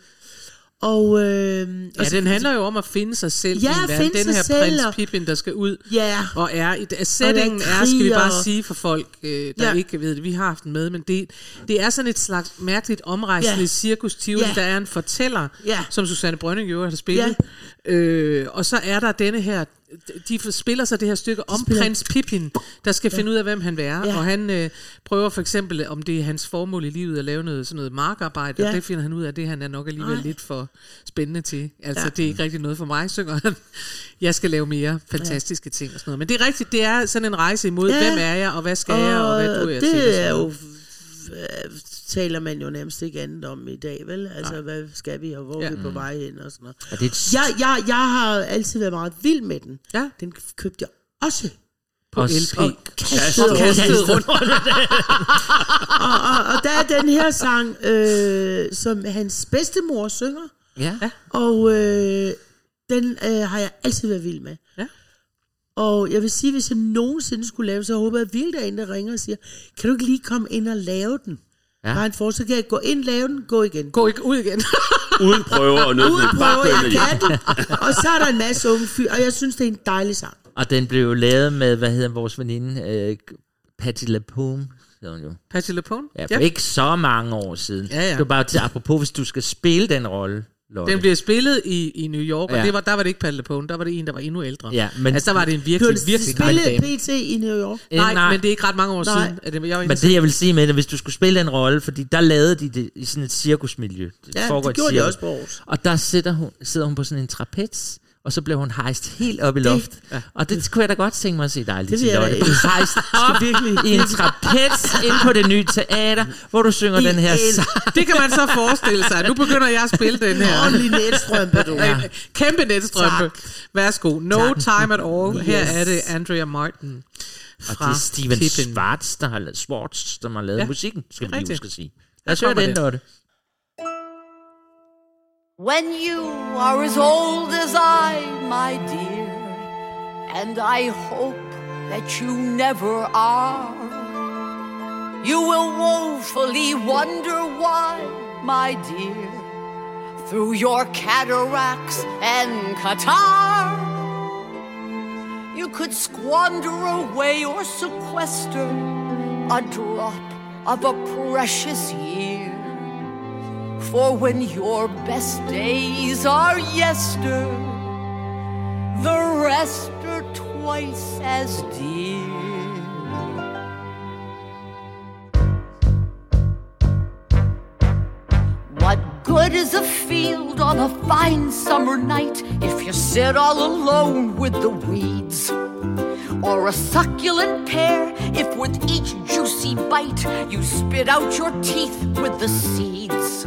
Og, øh, Ja, og så- den handler jo om at finde sig selv Ja, i en verden. Den her prins og- Pippin, der skal ud Ja. og er i der er skal vi bare og- sige for folk, øh, der ja. Ja. ikke ved det. Vi har haft den med, men det, det er sådan et slags mærkeligt omrejsende Ja. cirkus Tivoli. Ja. Der er en fortæller, Ja. som Susanne Brønning jo har spillet. Øh, og så er der denne her de spiller så det her stykke om spiller- prins Pippin, der skal finde ud af, hvem han er. Ja. Og han øh, prøver for eksempel, om det er hans formål i livet at lave noget, sådan noget markarbejde. Ja. Og det finder han ud af, det han er nok alligevel Nej. lidt for spændende til. Altså, Ja. det er ikke rigtig noget for mig, synger han. Jeg skal lave mere fantastiske ting og sådan noget. Men det er rigtigt, det er sådan en rejse imod, Ja. hvem er jeg, og hvad skal jeg, og hvad duer jeg til. og det er jo taler man jo nærmest ikke andet om i dag, vel? Altså, hvad skal vi, og hvor Ja. er vi på vej hen, og sådan noget. Er det et Jeg, jeg, jeg har altid været meget vild med den. Ja. Den købte jeg også. på Og LP. Og kastede rundt. Kastet rundt. Og, og, og der er den her sang, øh, som hans bedstemor synger. Ja. Ja. Og øh, den øh, har jeg altid været vild med. Ja. Og jeg vil sige, hvis jeg nogensinde skulle lave, så håber jeg virkelig, der er en, der ringer og siger, kan du ikke lige komme ind og lave den? Ja. Ja. Bare en for, så kan jeg gå ind, lave den, gå igen. Gå ikke ud igen. Uden prøver og noget. Uden men bare prøve, køre jeg med kan den. Og så er der en masse unge fyr, og jeg synes, det er en dejlig sang. Og den blev jo lavet med, hvad hedder vores veninde, øh, Patti LaPone. Patti LuPone? Ja, for ja. ikke så mange år siden. Ja, ja. Det var bare til, apropos, hvis du skal spille den rolle, Lotte. Den bliver spillet i, i New York, og Ja. det var, der var det ikke Patti LuPone, der var det en, der var endnu ældre. Ja, men- altså, der var det en virkelig, har virkelig spillet. PT i New York. Øh, Nej, men det er ikke ret mange år Nej. siden. At det, jeg Men det jeg vil sige med det, hvis du skulle spille den rolle, fordi der lavede de det i sådan et cirkusmiljø. Det Ja, det gjorde de cirkus. også på Aarhus. Og der sidder hun, sidder hun på sådan en trapez, og så blev hun hejst helt op i loft. Ja. Og det kunne jeg da godt tænke mig at se dig Det Lotte. Elske. hejst op i en trapez ind på det nye teater, hvor du synger I den her en- sang. Det kan man så forestille sig. Nu begynder jeg at spille den her. Ordentlig netstrømpe, du. Ja. Kæmpe netstrømpe. Værsgo. No Tak. time at all. Her Yes. er det Andrea Martin Og det er Steven. Schwartz, der har lavet, Schwartz, der har lavet Ja, musikken, skal det vi lige huske at sige. Lad os høre den, det. Lotte. When you are as old as I, my dear, and I hope that you never are, you will woefully wonder why, my dear, through your cataracts and catarrh, you could squander away or sequester a drop of a precious year. For when your best days are yester, the rest are twice as dear. What good is a field on a fine summer night if you sit all alone with the weeds? Or a succulent pear if with each juicy bite you spit out your teeth with the seeds?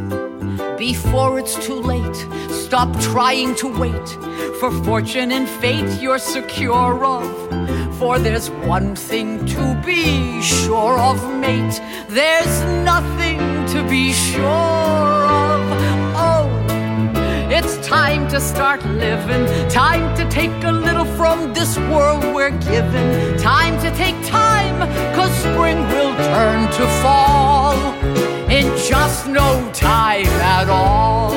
Before it's too late, stop trying to wait for fortune and fate you're secure of. For there's one thing to be sure of, mate. There's nothing to be sure of. Oh, it's time to start living. Time to take a little from this world we're given. Time to take time, cause spring will turn to fall just no time at all.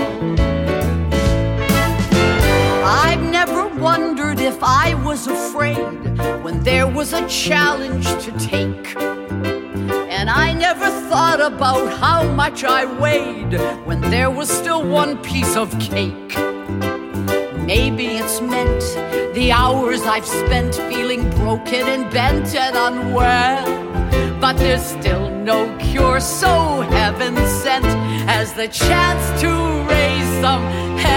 I've never wondered if I was afraid when there was a challenge to take. And I never thought about how much I weighed when there was still one piece of cake. Maybe it's meant the hours I've spent feeling broken and bent and unwell. But there's still no cure so heaven sent as the chance to raise some hell.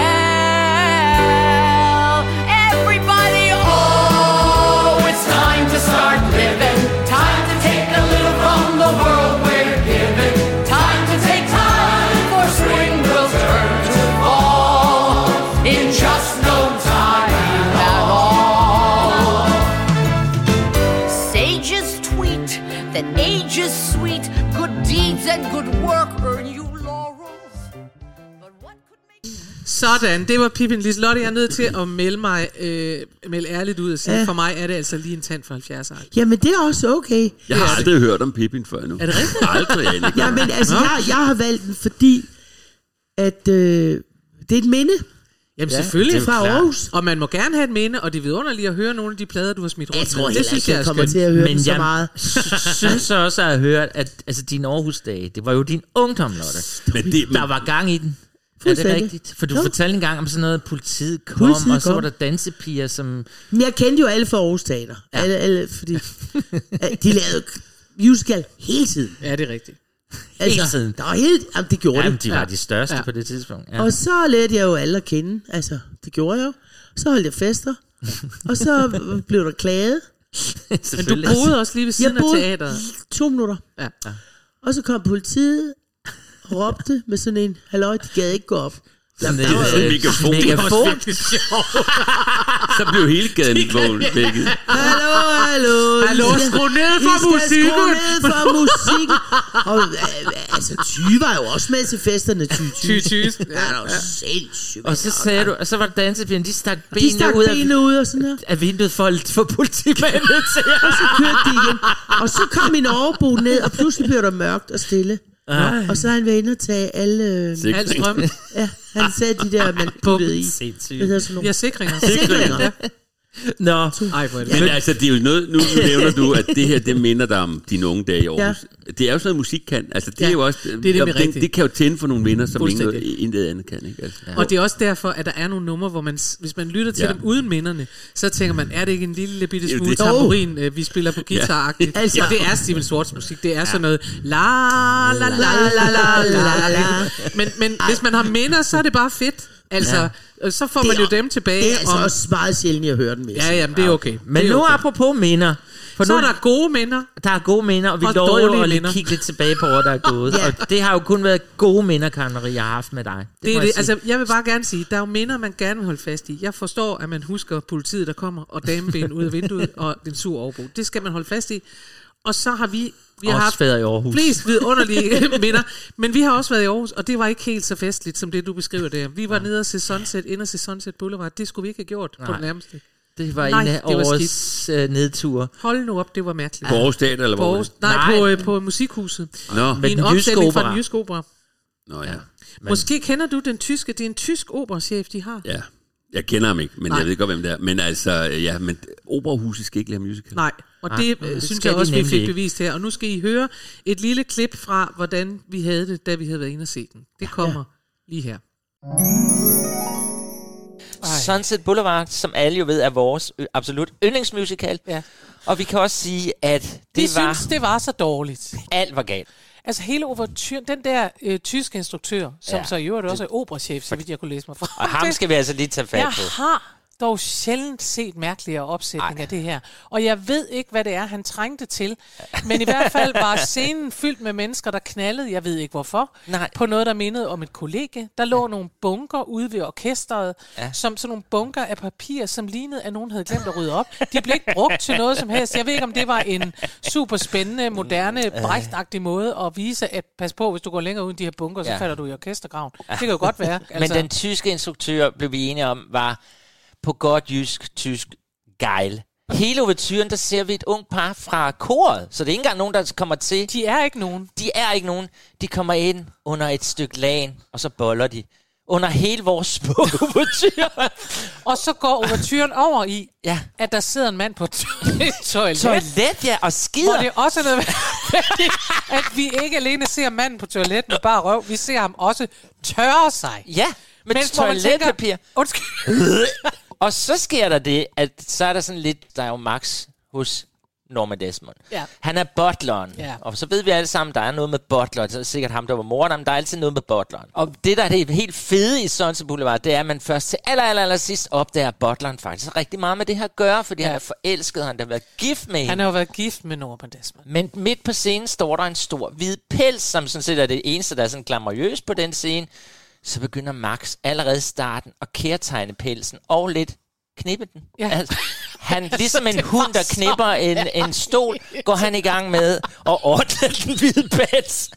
Everybody, oh, it's time to start living. Sådan, det var Pippin Liselotte. Jeg er nødt til at melde mig øh, melde ærligt ud og sige, Ja. for mig er det altså lige en tand for 70 år. Jamen, det er også okay. Jeg har aldrig hørt om Pippin før nu. Er det rigtigt? Aldrig, Annika. Jamen, altså, jeg, jeg har valgt den, fordi at øh, det er et minde Jamen selvfølgelig. fra Aarhus. Og man må gerne have et minde, og det er vidunderligt at høre nogle af de plader, du har smidt rundt Jeg tror med. heller Det synes ikke, jeg jeg er kommer skønt. til at høre Men så jeg meget. synes så også, at jeg har hørt, at altså, din Aarhus-dage, det var jo din ungdom, Lotte. Men det, men, Der var gang i den. Er det Fuldstændig. rigtigt? For du Jo. fortalte engang om sådan noget, politiet kom, Politiet og så var kom. der dansepiger, som... Men jeg kendte jo alle fra Aarhus Teater. Ja. Alle, alle, fordi de lavede musical hele tiden. Ja, det er rigtigt. Altså, tiden. Der var hele, jamen, det gjorde Jamen, de. de var de største Ja. på det tidspunkt. Ja. Og så lærte jeg jo alle at kende. Altså, det gjorde jeg jo. Så holdt jeg fester. og så blev der klaget. Men du boede også lige ved siden af teateret. to minutter. Ja. Og så kom politiet råbte med sådan en, halløj, de gad ikke gå op. Sådan Der var øh, megafon. megafon. Så blev hele gaden vågen vækket. Hallo, hallo. Hallo, skru ned for musikken. Skru ned for musikken. Og øh, altså, Ty var jo også med til festerne, Ty Ty. Ty Ty. Ja, det var sindssygt. Og så sagde du, og så var der dansepigerne, de stak De stak benene ud af, benene ud og sådan her. af vinduet for at få politimanden til Og så kørte de igen. Og så kom min overbo ned, og pludselig blev der mørkt og stille. Og så er han været inde og tage alle... Øh, Al strøm. ja, han sagde de der, man puttede i. Sindssygt. Hvad hedder sådan har nogle? sikringer. Sikringer. Nå, Ej, er det Men altså, det er jo noget, nu nævner du, at det her, det minder dig om dine unge dage i Aarhus. Ja. Det er jo sådan noget, musik kan. Altså, det Ja, er jo også, det det, rigtigt. det kan jo tænde for nogle minder, som ingen, Fuldstændig. intet andet kan. Ikke? Altså. Og det er også derfor, at der er nogle numre, hvor man, hvis man lytter til Ja. ja. dem uden minderne, så tænker man, er det ikke en lille bitte Det jo smule det. tamburin, øh, vi spiller på guitar-agtigt? Ja. Altså. Ja. Og det er Steven Swartz musik. Det er sådan noget la la la la la la la. Men, men hvis man har minder, så er det bare fedt. Altså, ja. så får Det man jo dem tilbage. Det er altså om, også meget sjældent, jeg hører den med. Ja, jamen, det er okay. men det er nu okay. apropos minder. For Så nu, er der gode minder. der er gode minder, og vi Og lover jo at minder. kigge lidt tilbage på, hvor der er gået. Ja. Og det har jo kun været gode minder, Karen Marie, jeg har haft med dig. Det er det. jeg. Altså, jeg vil bare gerne sige, der er jo minder, man gerne vil holde fast i. Jeg forstår, at man husker politiet, der kommer, og dameben ud af vinduet, og en sur overbo. Det skal man holde fast i. Og så har vi... Vi har Også haft været i Aarhus. flest vidunderlige minder, men vi har også været i Aarhus, og det var ikke helt så festligt, som det du beskriver der. Vi var nede og se Sunset, ind og se Sunset Boulevard. Det skulle vi ikke have gjort på Nej. det nærmeste. Det var Nej, en af årets øh, nedture. Hold nu op, det var mærkeligt. På Aarhus Teater, eller På, hvor? Aarhus, nej, Nej. på, øh, på Musikhuset. Nå, I Men en den jyske opsætning fra den jyske opera. Nå ja. Men- Måske kender du den tyske, det er en tysk operachef, de har. ja. Jeg kender ham ikke, men Nej. jeg ved godt, hvem det er. Men altså, ja, men operahuset skal ikke lave musical. Nej, og Nej, det, øh, synes jeg også, vi fik bevist her. Og nu skal I høre et lille klip fra, hvordan vi havde det, da vi havde været inde og se den. Det kommer lige her. Sunset Boulevard, som alle jo ved, er vores ø- absolut yndlingsmusical. Ja. Og vi kan også sige, at det, De det var... synes, det var så dårligt. Alt var galt. Altså hele overturen, den der øh, tyske instruktør, som Ja. så i øvrigt også er operachef, så vidt jeg kunne læse mig fra. Og ham skal vi altså lige tage fat jeg på. har dog sjældent set mærkeligere opsætning Ej. af det her. Og jeg ved ikke, hvad det er, han trængte til. Men i hvert fald var scenen fyldt med mennesker, der knaldede, jeg ved ikke hvorfor, Nej. på noget, der mindede om et kollega. Der lå nogle bunker ude ved orkestret, Ja. ja. som sådan nogle bunker af papir, som lignede, at nogen havde glemt at rydde op. De blev ikke brugt til noget som helst. Jeg ved ikke, om det var en super spændende, moderne, brægtagtig måde at vise, at pas på, hvis du går længere uden de her bunker, så Ja. falder du i orkestergraven. Det kan jo godt være. Men den tyske instruktør, blev vi enige om, var på godt jysk, tysk gejl. Hele overturen, der ser vi et ung par fra koret, så det er ikke engang nogen, der kommer til. De er ikke nogen. De er ikke nogen. De kommer ind under et stykke lagen, og så boller de. Under hele vores smukke overture. Og så går overturen over i, ja. at der sidder en mand på et toilet. Toilet, ja, og skider. Hvor det også er noget at vi ikke alene ser manden på toilet med bare røv, vi ser ham også tørre sig. Ja, med toiletpapir. Undskyld. Og så sker der det, at så er der sådan lidt, der er jo Max hos Norma Desmond. Ja. Han er butleren, Ja. og så ved vi alle sammen, der er noget med butler. Så er det sikkert ham, der var morderen, men der er altid noget med butleren. Og det, der er det helt fede i Sunset Boulevard, det er, at man først til aller, aller, aller sidst opdager, at butleren faktisk rigtig meget med det her at gøre, fordi ja. han er forelsket, han har været gift med hende. Han har jo været gift med Norman Desmond. Men midt på scenen står der en stor hvid pels, som sådan set er det eneste, der er sådan glamourøst på den scene. Så begynder Max allerede starten at kærtegne pelsen og lidt knippe den. Ja. Altså, han, ligesom en hund, der knipper en, en stol, går han i gang med at ordne den hvide pels.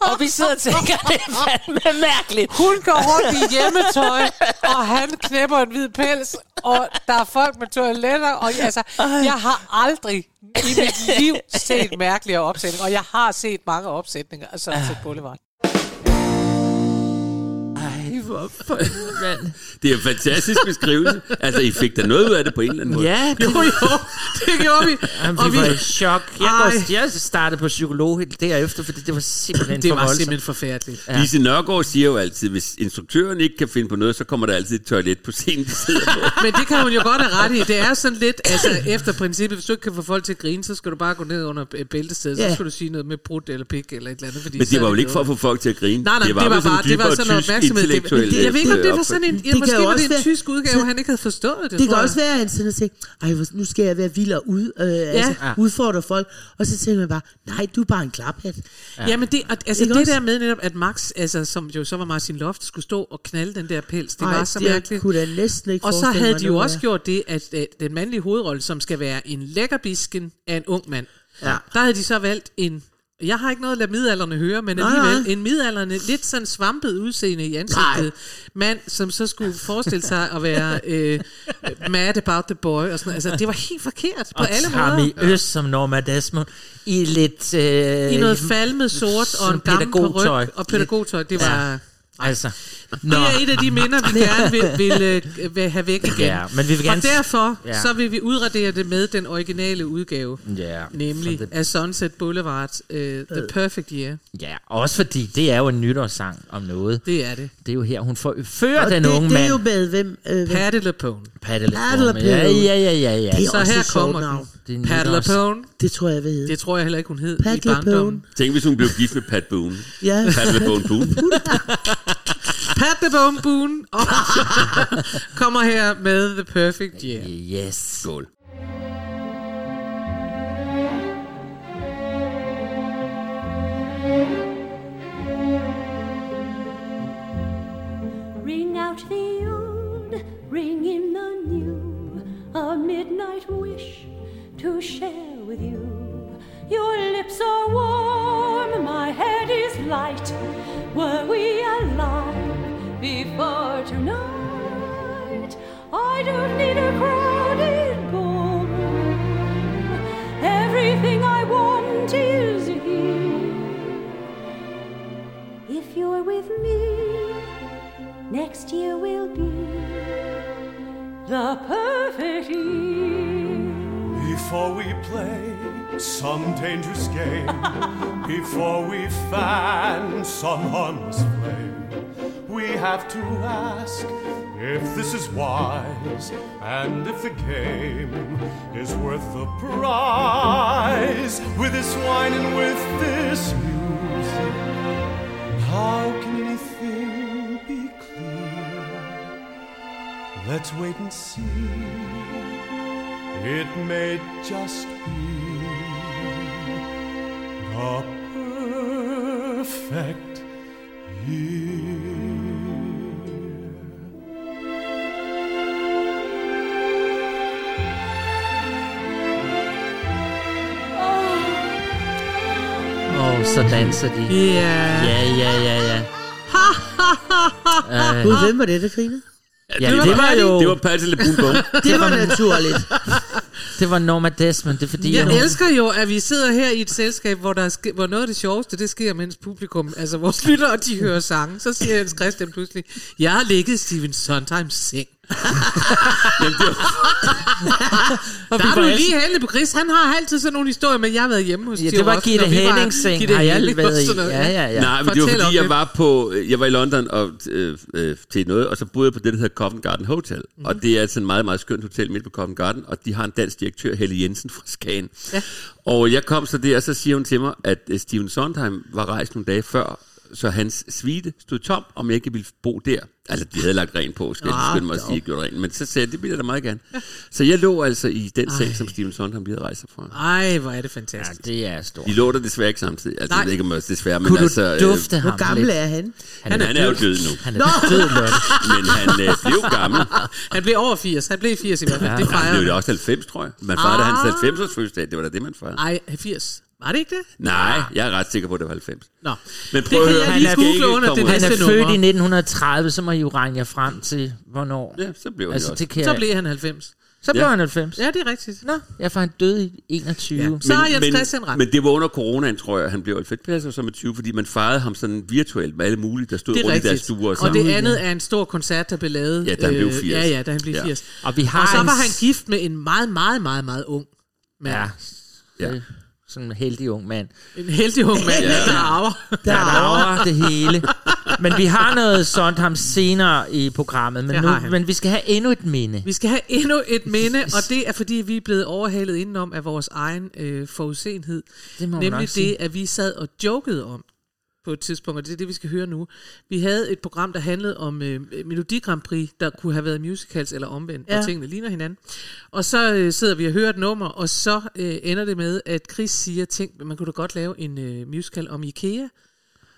Og vi sidder og tænker, det er fandme mærkeligt. Hun går rundt i hjemmetøj, og han knæpper en hvid pels, og der er folk med toiletter, og altså, jeg har aldrig i mit liv set mærkeligere opsætninger, og jeg har set mange opsætninger af Sunset Boulevard. For mand. Det er en fantastisk beskrivelse. Altså, I fik da noget ud af det på en eller anden måde. Ja, det Jo, jo, det gjorde vi. Jamen, Og vi var i chok. Jeg, Ej. går, jeg startede på psykolog helt derefter, fordi det var simpelthen det var voldsomt. simpelthen forfærdeligt. Ja. Lise Nørgaard siger jo altid, hvis instruktøren ikke kan finde på noget, så kommer der altid et toilet på scenen, de sidder på. Men det kan hun jo godt have ret i. Det er sådan lidt, altså efter princippet, hvis du ikke kan få folk til at grine, så skal du bare gå ned under bæltestedet, Ja. så skal du sige noget med brudt eller pik eller et eller andet. Fordi Men det var vel ikke for at få folk til at grine? Nej, nej, det var, vel bare, det var sådan noget opmærksomhed. Det, det, jeg ved ikke, om det var sådan en, ja, Det kan måske var også det en være- tysk udgave, han ikke havde forstået det, Det kan jeg. også være, at han sådan tænker, ej, nu skal jeg være vild og ud, øh, ja. altså, udfordre folk. Og så tænker man bare, nej, du er bare en klaphat. Ja. Jamen det, og- altså Ikke det også? der med netop, at Max, altså, som jo så var Martin Loft, skulle stå og knalde den der pels, det Ej, var så det mærkeligt. kunne da næsten ikke Og så havde de jo også gjort det, at øh, den mandlige hovedrolle, som skal være en lækkerbisken af en ung mand, Ja. der havde de så valgt en jeg har ikke noget at lade midalderne høre, men Nej, alligevel nej. en midalderne, lidt sådan svampet udseende i ansigtet, mand, som så skulle forestille sig at være øh, mad about the boy, og sådan. Altså, det var helt forkert på og alle Tommy måder. Øst som Norma Desmond i lidt... Øh, I noget falmet sort og en gammel pædagogtøj. peruk og pædagogtøj. Det var... Altså, Det nå, er et af de minder, vi gerne vil, vil, øh, vil have væk igen. Ja, men vi vil gerne- Og derfor Ja. så vil vi udradere det med den originale udgave. ja, Nemlig det- af Sunset Boulevard, uh, The Perfect Year. Ja, også fordi det er jo en nytårssang om noget. Det er det. Det er jo her, hun fører Og den det, unge det er mand. jo med hvem? Øh? Patty LaPone. Paddle Paddle ja, ja, ja, ja, ja. Det er Så også her kommer navn. Det er den. Patty nytårs- LaPone. Det tror jeg, hvad hedder. Det tror jeg heller ikke, hun hed Pat i barndommen. Tænk, hvis hun blev gift med Pat Boone. Ja. Pat LaBone Boone. Pat LaPone Boone og kommer her med The Perfect Year. Yes. Skål. Ring out the old, ring in the new, a midnight wish to share with you. Your lips are warm, my head is light. Were we alive before tonight? I don't need a crowded ballroom. Everything I want is here. If you're with me, next year will be the perfect year. Before we play some dangerous game, before we fan some harmless flame, we have to ask if this is wise and if the game is worth the prize. With this wine and with this music, how can anything be clear? Let's wait and see. It may just be the perfect year. Oh, så danser de. Ja. Ja, ja, ja, ja. Øh, Gud, hvem var det, der grinede? ja, det var jo... Det var Pat LaBone Boone. Det var naturligt. Det var Norma Desmond, det er fordi... Jeg hun- elsker jo, at vi sidder her i et selskab, hvor, der er ske, hvor noget af det sjoveste, det sker, mens publikum, altså vores lyttere, de hører sange. Så siger Jens Christian pludselig, jeg har ligget i Steven Sondheims seng. Jamen, det var, der er du lige heldig på Chris. Han har altid sådan nogle historier, men jeg har været hjemme hos Ja, det var Gitte Hennings seng, har jeg været i. sådan noget. Ja, ja, ja. Nej, men det var fordi, jeg var, på, jeg var i London og, øh, øh, til noget, og så boede jeg på det, der hedder Covent Garden Hotel. Mm. Og det er altså et meget, meget skønt hotel midt på Covent Garden, og de har en dansk direktør, Helle Jensen fra Skagen. Ja. Og jeg kom så der, og så siger hun til mig, at øh, Steven Sondheim var rejst nogle dage før, så hans suite stod tom, om jeg ikke ville bo der. Altså, de havde lagt rent på, skal jeg Ah, skynde mig at sige, jeg gjorde rent. Men så sagde jeg, det vil jeg da meget gerne. Så jeg lå altså i den seng, som Steven Sondheim lige havde rejst sig fra. Ej, hvor er det Ja, fantastisk. det er stort. De lå der desværre ikke samtidig. Altså, Nej. jeg ved ikke, om desværre, men Kunne altså... du dufte ham Hvor gammel lidt? er han? Han, han er jo død nu. Han er død, Lotte. Men han øh, blev gammel. Han blev over 80. Han blev 80 i hvert fald. det Han blev han. også 90, tror jeg. Man fejrede Ah. hans 90-års fødselsdag. Det var da det, man fejrede. Ej, 80. Var det ikke det? Nej, jeg er ret sikker på, at det var 90. Nå. Men Det prøv at kan høre, jeg han lige er google under det Han er født nummer. i 1930, så må I jo regne jer frem til, hvornår. Ja, så blev han Altså, det kan Så blev han 90. Så blev Ja. han 90. Ja, det er rigtigt. Nå, jeg får han død i 21. Ja. Så har Jens Christian ret. men det var under coronaen, tror jeg, han blev 90 passer som 20, fordi man fejrede ham sådan virtuelt med alle mulige, der stod Det er rundt i deres rigtigt. stuer. Og sammen. det andet er en stor koncert, der blev lavet. Ja, da han blev 80. Ja, ja, da han blev Ja. 80. Og vi har Og så en var han gift med en meget, meget, meget, meget ung mand. Ja, Ja. Sådan en heldig ung mand. En heldig ung mand, ja. der arver. Der arver det hele. Men vi har noget Sondheim senere i programmet, men, Det nu, men vi skal have endnu et minde. Vi skal have endnu et minde, og det er fordi, vi er blevet overhalet indenom af vores egen øh, forudsenhed. Det må Nemlig nok sige. det, at vi sad og jokede om på et tidspunkt, og det er det, vi skal høre nu. Vi havde et program, der handlede om øh, Melodi Grand Prix, der kunne have været musicals eller omvendt, ja. Og tingene ligner hinanden. Og så øh, sidder vi og hører et nummer, og så øh, ender det med, at Chris siger, tænk, man kunne da godt lave en øh, musical om IKEA.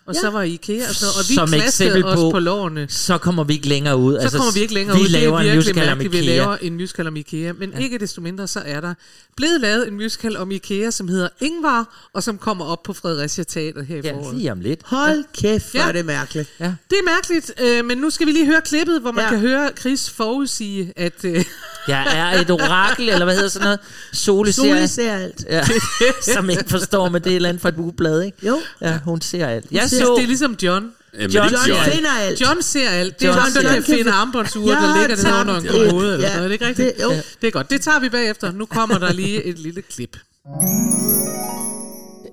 Og ja. så var IKEA, og, så, og vi Som klaskede os på- på lårene. Så kommer vi ikke længere ud. Så kommer vi ikke længere vi ud. laver det er en virkelig mærkeligt, vi IKEA. laver en musical om IKEA. Men ja. ikke desto mindre, så er der blevet lavet en musical om IKEA, som hedder Ingvar, og som kommer op på Fredericia Teater her i Ja, foråret. lige om lidt. Hold kæft, hvor Ja. er det mærkeligt. Det er mærkeligt, øh, men nu skal vi lige høre klippet, hvor man Ja. kan høre Chris forudsige, at... Øh, Jeg er et orakel, eller hvad hedder sådan noget? Sole ser, alt. ja, som ikke forstår, men det er et eller andet fra et ugeblad, ikke? Jo. Ja, hun ser alt. Jeg ser- så... det er ligesom John. Jamen, John- John John. finder alt. John ser alt. Det er John John, der kan finde armbåndsure, Jeg der ligger det tabt under en kommode, eller Ja. noget. Er det ikke rigtigt? Det- jo. Det er godt. Det tager vi bagefter. Nu kommer der lige et lille klip.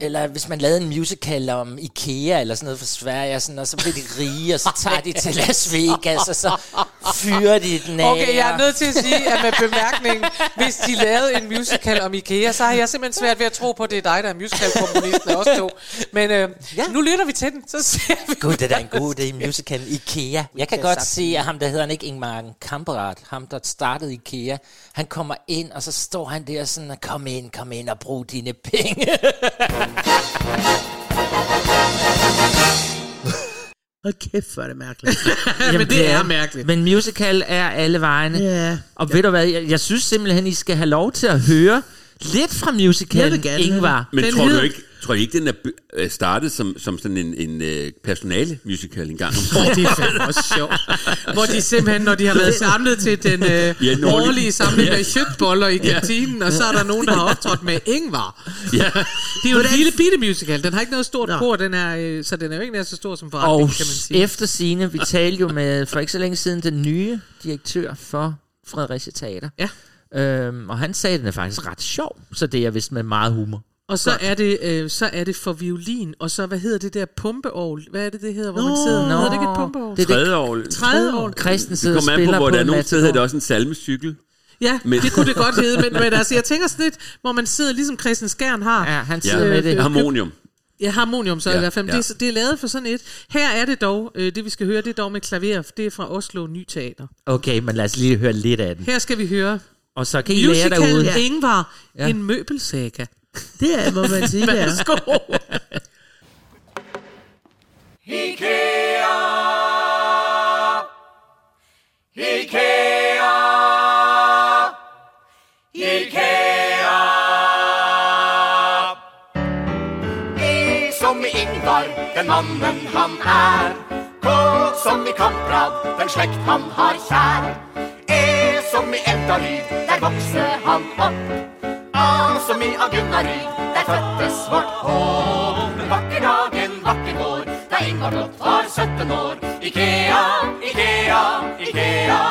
Eller hvis man lavede en musical om Ikea eller sådan noget for Sverige, og, sådan, og så bliver de rige, og så tager de til Las Vegas, og så fyrer de den af. Okay, jeg er nødt til at sige, at med bemærkningen, hvis de lavede en musical om IKEA, så har jeg simpelthen svært ved at tro på, at det er dig, der er musicalkomponisten af os to. Men øh, ja. nu lytter vi til den, så ser vi. Gud, det er da en god idé, musical Ikea. Jeg kan godt se, at ham, der hedder han ikke Ingmar Kamprad, ham, der startede Ikea, han kommer ind, og så står han der sådan, kom ind, kom ind og brug dine penge. Hold kæft, hvor er det mærkeligt. Jamen, men det er mærkeligt. Men musical er alle vejene. Ja. Og ved du hvad, jeg, jeg synes simpelthen, I skal have lov til at høre lidt fra Jeg musicalen vil gerne høre Ingvar. Men Den tror hed- du ikke, tror I ikke, den er øh, startet som, som sådan en, en uh, personale musical engang? Det er fandme også sjovt. Hvor de simpelthen, når de har været samlet til den øh, Ja, årlige- samling Ja. af kjøtboller i kantinen, og så er der nogen, der har optrådt med Ingvar. ja. Det er jo en lille bitte musical. Den har ikke noget stort kor, den er, så den er jo ikke nær så stor som Og forretningen, kan man sige. efter sine, vi talte jo med for ikke så længe siden den nye direktør for Fredericia Teater. Ja. Øhm, og han sagde, at den er faktisk ret sjov, så det er vist med meget humor. Og så er, det, øh, så er det for violin, og så, hvad hedder det der pumpeovl? Hvad er det, det hedder, hvor man Nå. sidder? Nå. Hedder det ikke et pumpeovl? Det er år. Christen Det sidder og spiller på, hvor der er en nogle steder, hedder det også en salmecykel. Ja, Men- det kunne det godt hedde, men, men altså, jeg tænker sådan lidt, hvor man sidder, ligesom Christian Skjern har. Ja, han Ja. sidder med det. Harmonium. Ja, harmonium så ja, Ja, i hvert fald. ja. Det, er- det er lavet for sådan et. Her er det dog, øh, det vi skal høre, det er dog med klaver. Det er fra Oslo Ny Teater. Okay, men lad os lige høre lidt af den. Her skal vi høre Og så kan I lære musical derude. ja. Ingvar, Ja. ja. en møbelsaga. Det er, må man sige, det er. Værsgo. E som i Ingvar, den mannen han er. K som i Kamprad, den slekt han har kjær. E som i Eldarid, der vokste han opp. A som i Agunnarid, der fødtes vårt håp. Men vakker dag, en vakker vår, da Ingvar blott var 17 år. Ikea, Ikea, Ikea.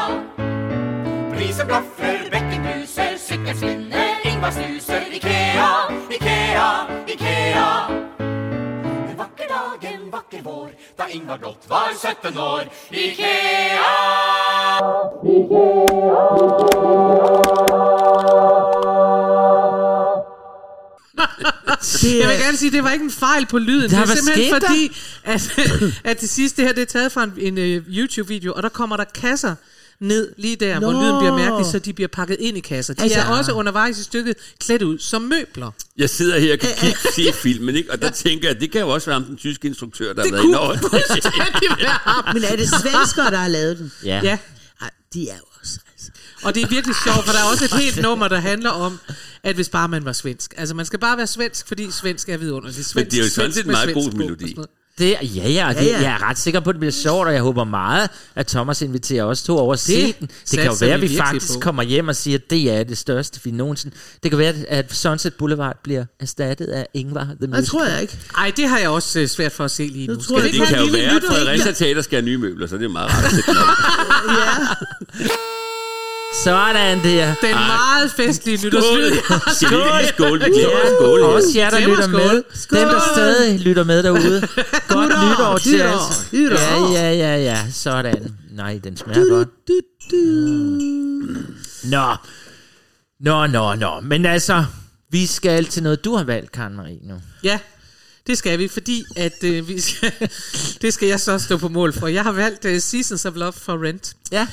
Priser blaffer, bekken bruser, sykkelen skinner, Ingvar snuser. Ikea, Ikea, Ikea. En vakker dag, en vakker vår, da Ingvar blott var 17 år. Ikea! Jeg vil gerne sige, det var ikke en fejl på lyden. Der, det er simpelthen fordi, at, at det sidste her, det er taget fra en, en uh, YouTube-video, og der kommer der kasser ned lige der, Nå. hvor lyden bliver mærkelig, så de bliver pakket ind i kasser. De Altså- er også undervejs i stykket klædt ud som møbler. Jeg sidder her og kan kigge se filmen, ikke? og der tænker jeg, at det kan jo også være ham, den tyske instruktør, der har Det været kunne inde over. ham. Men er det svenskere, der har lavet den? Ja. Ja, Ej, de er jo også, altså. og det er virkelig sjovt, for der er også et helt nummer, der handler om, at hvis bare man var svensk. Altså man skal bare være svensk, fordi svensk er vidunderligt. Svensk, Men det er jo sådan set en meget god melodi. Det, ja, ja, og det, Ja, ja. jeg er ret sikker på, at det bliver sjovt, og jeg håber meget, at Thomas inviterer os to over at se Det den. Det kan jo være, at vi faktisk på. kommer hjem og siger, at det er det største, vi nogensinde... Det kan være, at Sunset Boulevard bliver erstattet af Ingvar The Det Musical. tror jeg ikke. Ej, det har jeg også øh, svært for at se lige nu. tror Skal jeg ikke Det kan have jo være, at? Fredericia Teater skal have nye møbler, så det er meget rart. Ja. Sådan der. Den meget festlige nytårslyd. Ikke lige skåle? Vi skåle Og her. også jer, der lytter skål. med. Dem, der stadig lytter med derude. Godt Nytår, nytår til os. Ja, ja, ja, ja. Sådan. Nej, den smager godt. Du, du. Nå. Nå, nå, nå. Men altså, vi skal til noget, du har valgt, Karen Marie, nu. Ja, det skal vi, fordi at øh, vi skal, det skal jeg så stå på mål for. Jeg har valgt uh, Seasons of Love for Rent. Ja.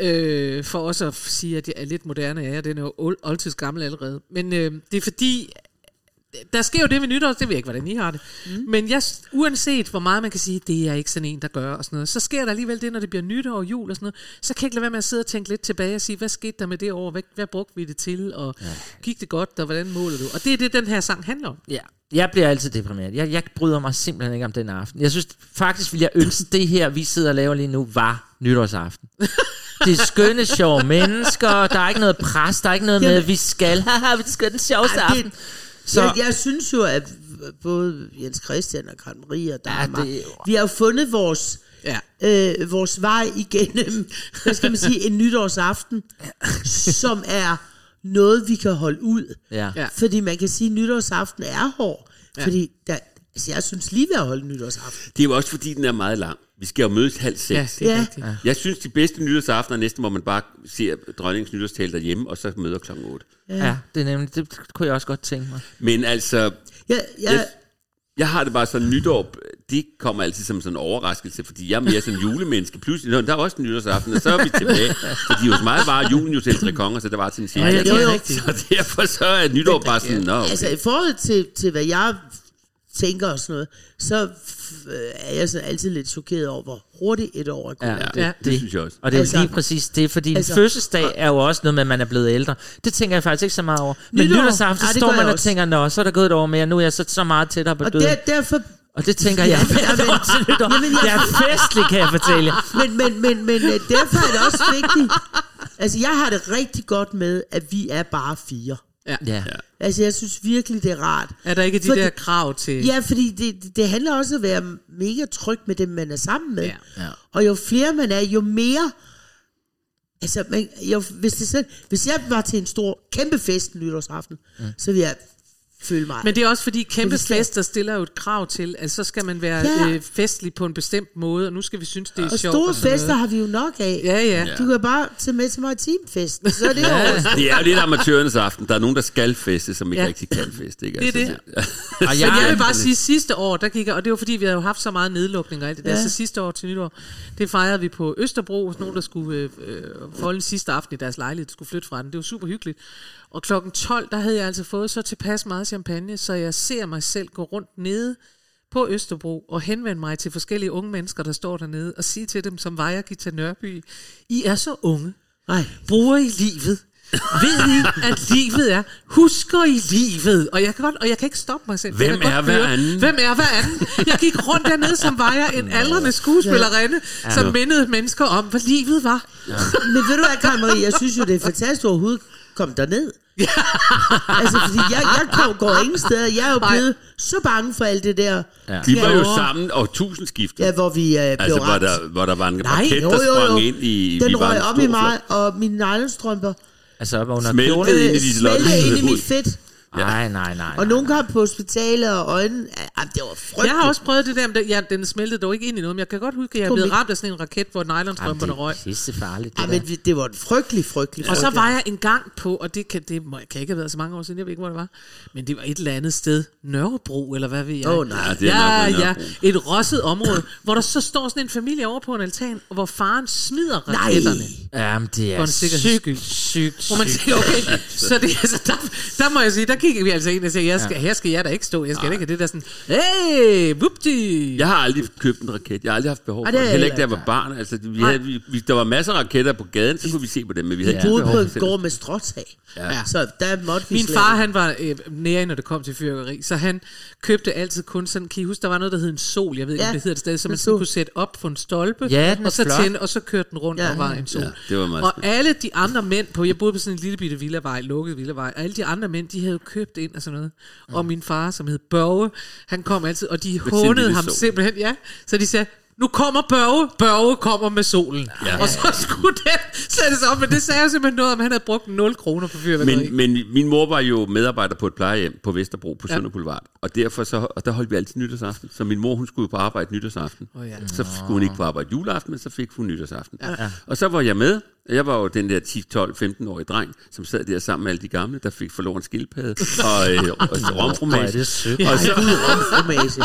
Øh, for også at sige, at jeg er lidt moderne af jer. Den er jo oldtids gammel allerede. Men øh, det er fordi, der sker jo det ved nytår, det ved jeg ikke, hvordan I har det. Mm. Men jeg, uanset hvor meget man kan sige, det er ikke sådan en, der gør og sådan noget, så sker der alligevel det, når det bliver nytår og jul og sådan noget, så kan jeg ikke lade være med at sidde og tænke lidt tilbage og sige, hvad skete der med det år, hvad, hvad brugte vi det til, og ja. gik det godt, og hvordan måler du? Og det er det, den her sang handler om. Ja. Jeg bliver altid deprimeret. Jeg, jeg bryder mig simpelthen ikke om den aften. Jeg synes faktisk, ville jeg ønske, det her, vi sidder og laver lige nu, var nytårsaften. Det er skønne, sjove mennesker. Der er ikke noget pres. Der er ikke noget med, at vi skal. Haha, det skal den sjoveste aften. Så Jeg, jeg synes jo, at både Jens Christian og Karen Marie og der Ja, ja, det- vi har jo fundet vores, Ja. øh, vores vej igennem, hvad skal man sige, en nytårsaften, som er noget, vi kan holde ud. ja. Ja. Fordi man kan sige, at nytårsaften er hård. Ja. Fordi der, altså jeg synes lige ved at holde nytårsaften. Det er jo også fordi, den er meget lang. Vi skal jo mødes halv seks. Ja, det er Ja. rigtigt. Jeg synes, de bedste nytårsaftener er næsten, hvor man bare ser dronningens nytårstale derhjemme, og så møder klokken 8. ja, det er nemlig, det kunne jeg også godt tænke mig. Men altså, Ja, ja, jeg, jeg har det bare sådan, nytår, det kommer altid som sådan en overraskelse, fordi jeg er mere sådan en julemenneske. Pludselig, der er også en nytårsaften, og så er vi tilbage. Fordi jo så meget var julen jo til tre konger, så der var til en Ja, ja, det er rigtigt. Så derfor så er nytår bare sådan, nå, okay. altså i forhold til, til hvad jeg tænker og sådan noget, så er jeg så altid lidt chokeret over, hvor hurtigt et år er gået. Ja, det, det, det, det synes jeg også. Og det er Altså- lige præcis det, fordi altså, en fødselsdag er jo også noget med, at man er blevet ældre. Det tænker jeg faktisk ikke så meget over. Men Nytår, nytårsaften ja, det står man og også. tænker, nå, så er der gået et år mere, nu er jeg så, så meget tættere på Og døden. der, derfor, Og det tænker jeg, til nytår. Jamen, jeg- Jeg er festlig, kan jeg fortælle jer. men, men, men, men øh, derfor er det også vigtigt, altså jeg har det rigtig godt med, at vi er bare fire. Ja. Altså jeg synes virkelig, det er rart. Er der ikke de Fordi- der krav til... Ja, fordi det, det- det handler også om at være mega tryg med dem, man er sammen med. Ja. Ja. Og jo flere man er, jo mere... Altså, man, jo, hvis, det selv, hvis jeg var til en stor, kæmpe fest nytårsaften, mm. så ville jeg føle mig... Men det er også fordi kæmpe Det fester stiller jo et krav til, at så skal man være Ja. øh, festlig på en bestemt måde, og nu skal vi synes, det er og sjovt. store sådan fester har vi jo nok af. Ja, ja. Du kan bare tage med til maritimfesten, så er det jo Det er jo lidt amatørernes aften. Der er nogen, der skal feste, som ikke Ja. ja. rigtig kan feste. Ikke? Det er Altså, Og Men jeg, jeg vil bare sige, sidste år, der gik jeg, og det var fordi, vi havde jo haft så meget nedlukning og alt det der, Ja. så sidste år til nytår, det fejrede vi på Østerbro, hos nogen, der skulle øh, øh, folde sidste aften i deres lejlighed, der skulle flytte fra den. Det var super hyggeligt. Og klokken 12, der havde jeg altså fået så tilpas meget champagne, så jeg ser mig selv gå rundt nede på Østerbro og henvende mig til forskellige unge mennesker, der står dernede, og sige til dem, som vejer Gita Nørby, I er så unge. Nej. Bruger I livet? Ved I, at livet er? Husker I livet? Og jeg kan, godt, og jeg kan ikke stoppe mig selv. Hvem Jeg er hver høre, anden? Hvem er hver anden? Jeg gik rundt dernede, som var jeg en aldrende skuespillerinde, som mindede mennesker om, hvad livet var. Men ved du hvad, Karen Marie, jeg synes jo, det er fantastisk, at du overhovedet kom derned. Altså, fordi jeg, jeg kom, går ingen steder. Jeg er jo blevet så bange for alt det der. Ja. Vi var jo sammen og tusindskiftet. Ja, hvor vi øh, blev altså, hvor ramt. der, hvor der var en Nej, raket, Jo, der jo, sprang jo. ind i... Den vi var røg op i mig, og mine nylonstrømper altså op under Smeltede ind i Liselotte. smeltede ind i mit fedt. Nej, nej, nej. Og nej. nogen kom på hospitalet, og øjnene... Ja, det var frygteligt. Jeg har også prøvet det der, men det- ja, den smeltede dog ikke ind i noget, men jeg kan godt huske, at jeg ikke. ramt af sådan en raket, hvor nylonstrømperne røg. det er pisse farligt. Det Ja, der. men det var frygtelig, frygtelig, Og så var jeg en gang på, og det kan, det må, kan ikke have været så mange år siden, jeg ved ikke, hvor det var, men det var et eller andet sted, Nørrebro, eller hvad ved jeg. Åh, nej. Ja, det er ja, ja, et rosset område, hvor der så står sådan en familie over på en altan, og hvor faren smider Nej. raketterne. Jamen, det er en sygt, sygt, Hvor man sygt. tænker, okay, så det, altså, der, der må jeg sige, der kiggede vi altså ind og sagde, jeg skal, her skal jeg da ikke stå, jeg skal ikke have det der sådan Hey, whoopty! Jeg har aldrig købt en raket. Jeg har aldrig haft behov for det er Heller ikke, da jeg var barn. Altså, vi havde, vi, vi, der var masser af raketter på gaden, så kunne vi se på dem, men vi havde Vi ikke behov på for gård med stråtag. Ja. Så der måtte vi Min slet far, han var øh, nære, når det kom til fyrværkeri, så han købte altid kun sådan, kan I huske, der var noget, der hed en sol, jeg ved ikke, Ja, om det hedder det stadig, så en man sådan kunne sætte op på en stolpe, Ja, og så tænde, og så kørte den rundt Ja. og var en sol. Ja, det var meget og alle de andre mænd på, jeg boede på sådan en lille bitte villavej, lukket villavej, og alle de andre mænd, de havde købt ind og sådan noget. Og min far, som hed Børge, han kom altid, og de hånede ham sol. simpelthen, ja. Så de sagde, nu kommer Børge, Børge kommer med solen. Ja. Og så skulle den sættes op, men det sagde jo simpelthen noget om, han havde brugt 0 kroner på fyrværkeri. Men, men min mor var jo medarbejder på et plejehjem på Vesterbro på Ja. Sønder Boulevard. Og derfor så, og der holdt vi altid nytårsaften. Så min mor, hun skulle jo på arbejde nytårsaften. Åh, ja. Så skulle hun ikke på arbejde juleaften, men så fik hun nytårsaften. Ja. Og så var jeg med. Jeg var jo den der 10, 12, 15-årige dreng, som sad der sammen med alle de gamle, der fik forloren skildpadde og, øh, og romfromage. det. Og så,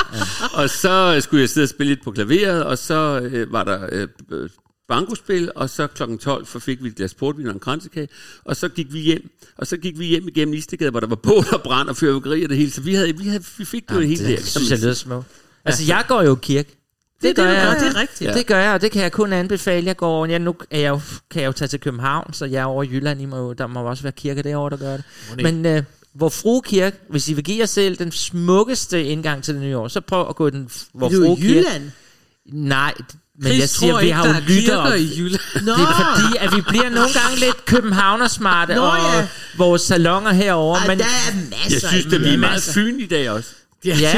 og så skulle jeg sidde og spille lidt på klaveret, og så øh, var der øh, bankospil, og så klokken 12 så fik vi et glas portvin og en kransekage, og så gik vi hjem, og så gik vi hjem igennem Istegade, hvor der var bål og brand og fyrværkeri og det hele, så vi, havde, vi, havde, vi fik det jo helt der. Det synes jeg lyder smukt. Altså, jeg går jo i kirke. Det, det, gør du jeg. det er rigtigt. Ja. Det gør jeg, og det kan jeg kun anbefale. Jeg går, jeg, nu er jeg jo, kan jeg jo tage til København, så jeg er over i Jylland. I må, der må også være kirker derovre, der gør det. Men øh, hvor Frue Kirke, hvis I vil give jer selv den smukkeste indgang til det nye år, så prøv at gå den hvor Frue i Kirke. Jylland. Nej, men Chris jeg siger, tror vi ikke, har jo er lytter kirker op. i Jylland. Nå, Det er fordi, at vi bliver nogle gange lidt københavnersmarte, Nå, og ja. vores salonger herovre. Ej, men der er Jeg masser. synes, i at vi er Jylland. meget fyn i dag også. Ja, Ja,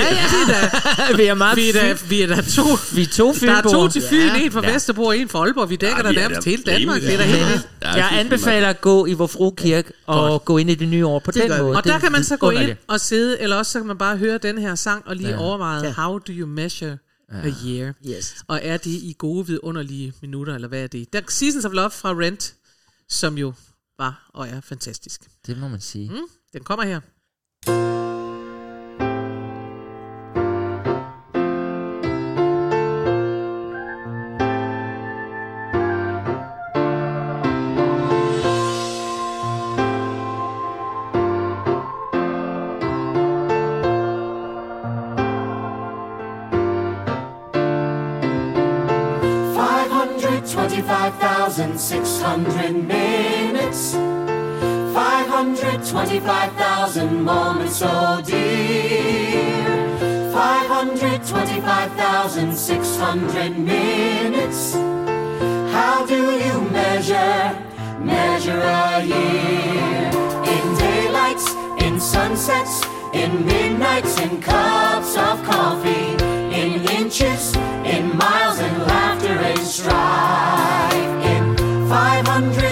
ja. vi er meget Vi er der, fyn- vi er der to. vi er to Der er to til Fyn, Ja. en fra Ja. Vesterbro og en fra Aalborg. Vi dækker Ja, er nærmest da hele Danmark. Det er da helt. Ja, Jeg er anbefaler at gå i vor Frue Kirke og gå ind i det nye år på Det den måde. Og der kan man så gå ind og sidde, eller også så kan man bare høre den her sang og lige Ja. overveje, Ja. how do you measure a year? Yes. Og er det i gode, vidunderlige minutter, eller hvad er det? Der er Seasons of Love fra Rent, som jo var og er fantastisk. Det må man sige. Mm, den kommer her. Five 600 minutes, 525,000 moments, oh dear. 525,600 minutes. How do you measure, measure a year? In daylights, in sunsets, in midnights, in cups of coffee, in inches, in miles, in laughter, in strife. 500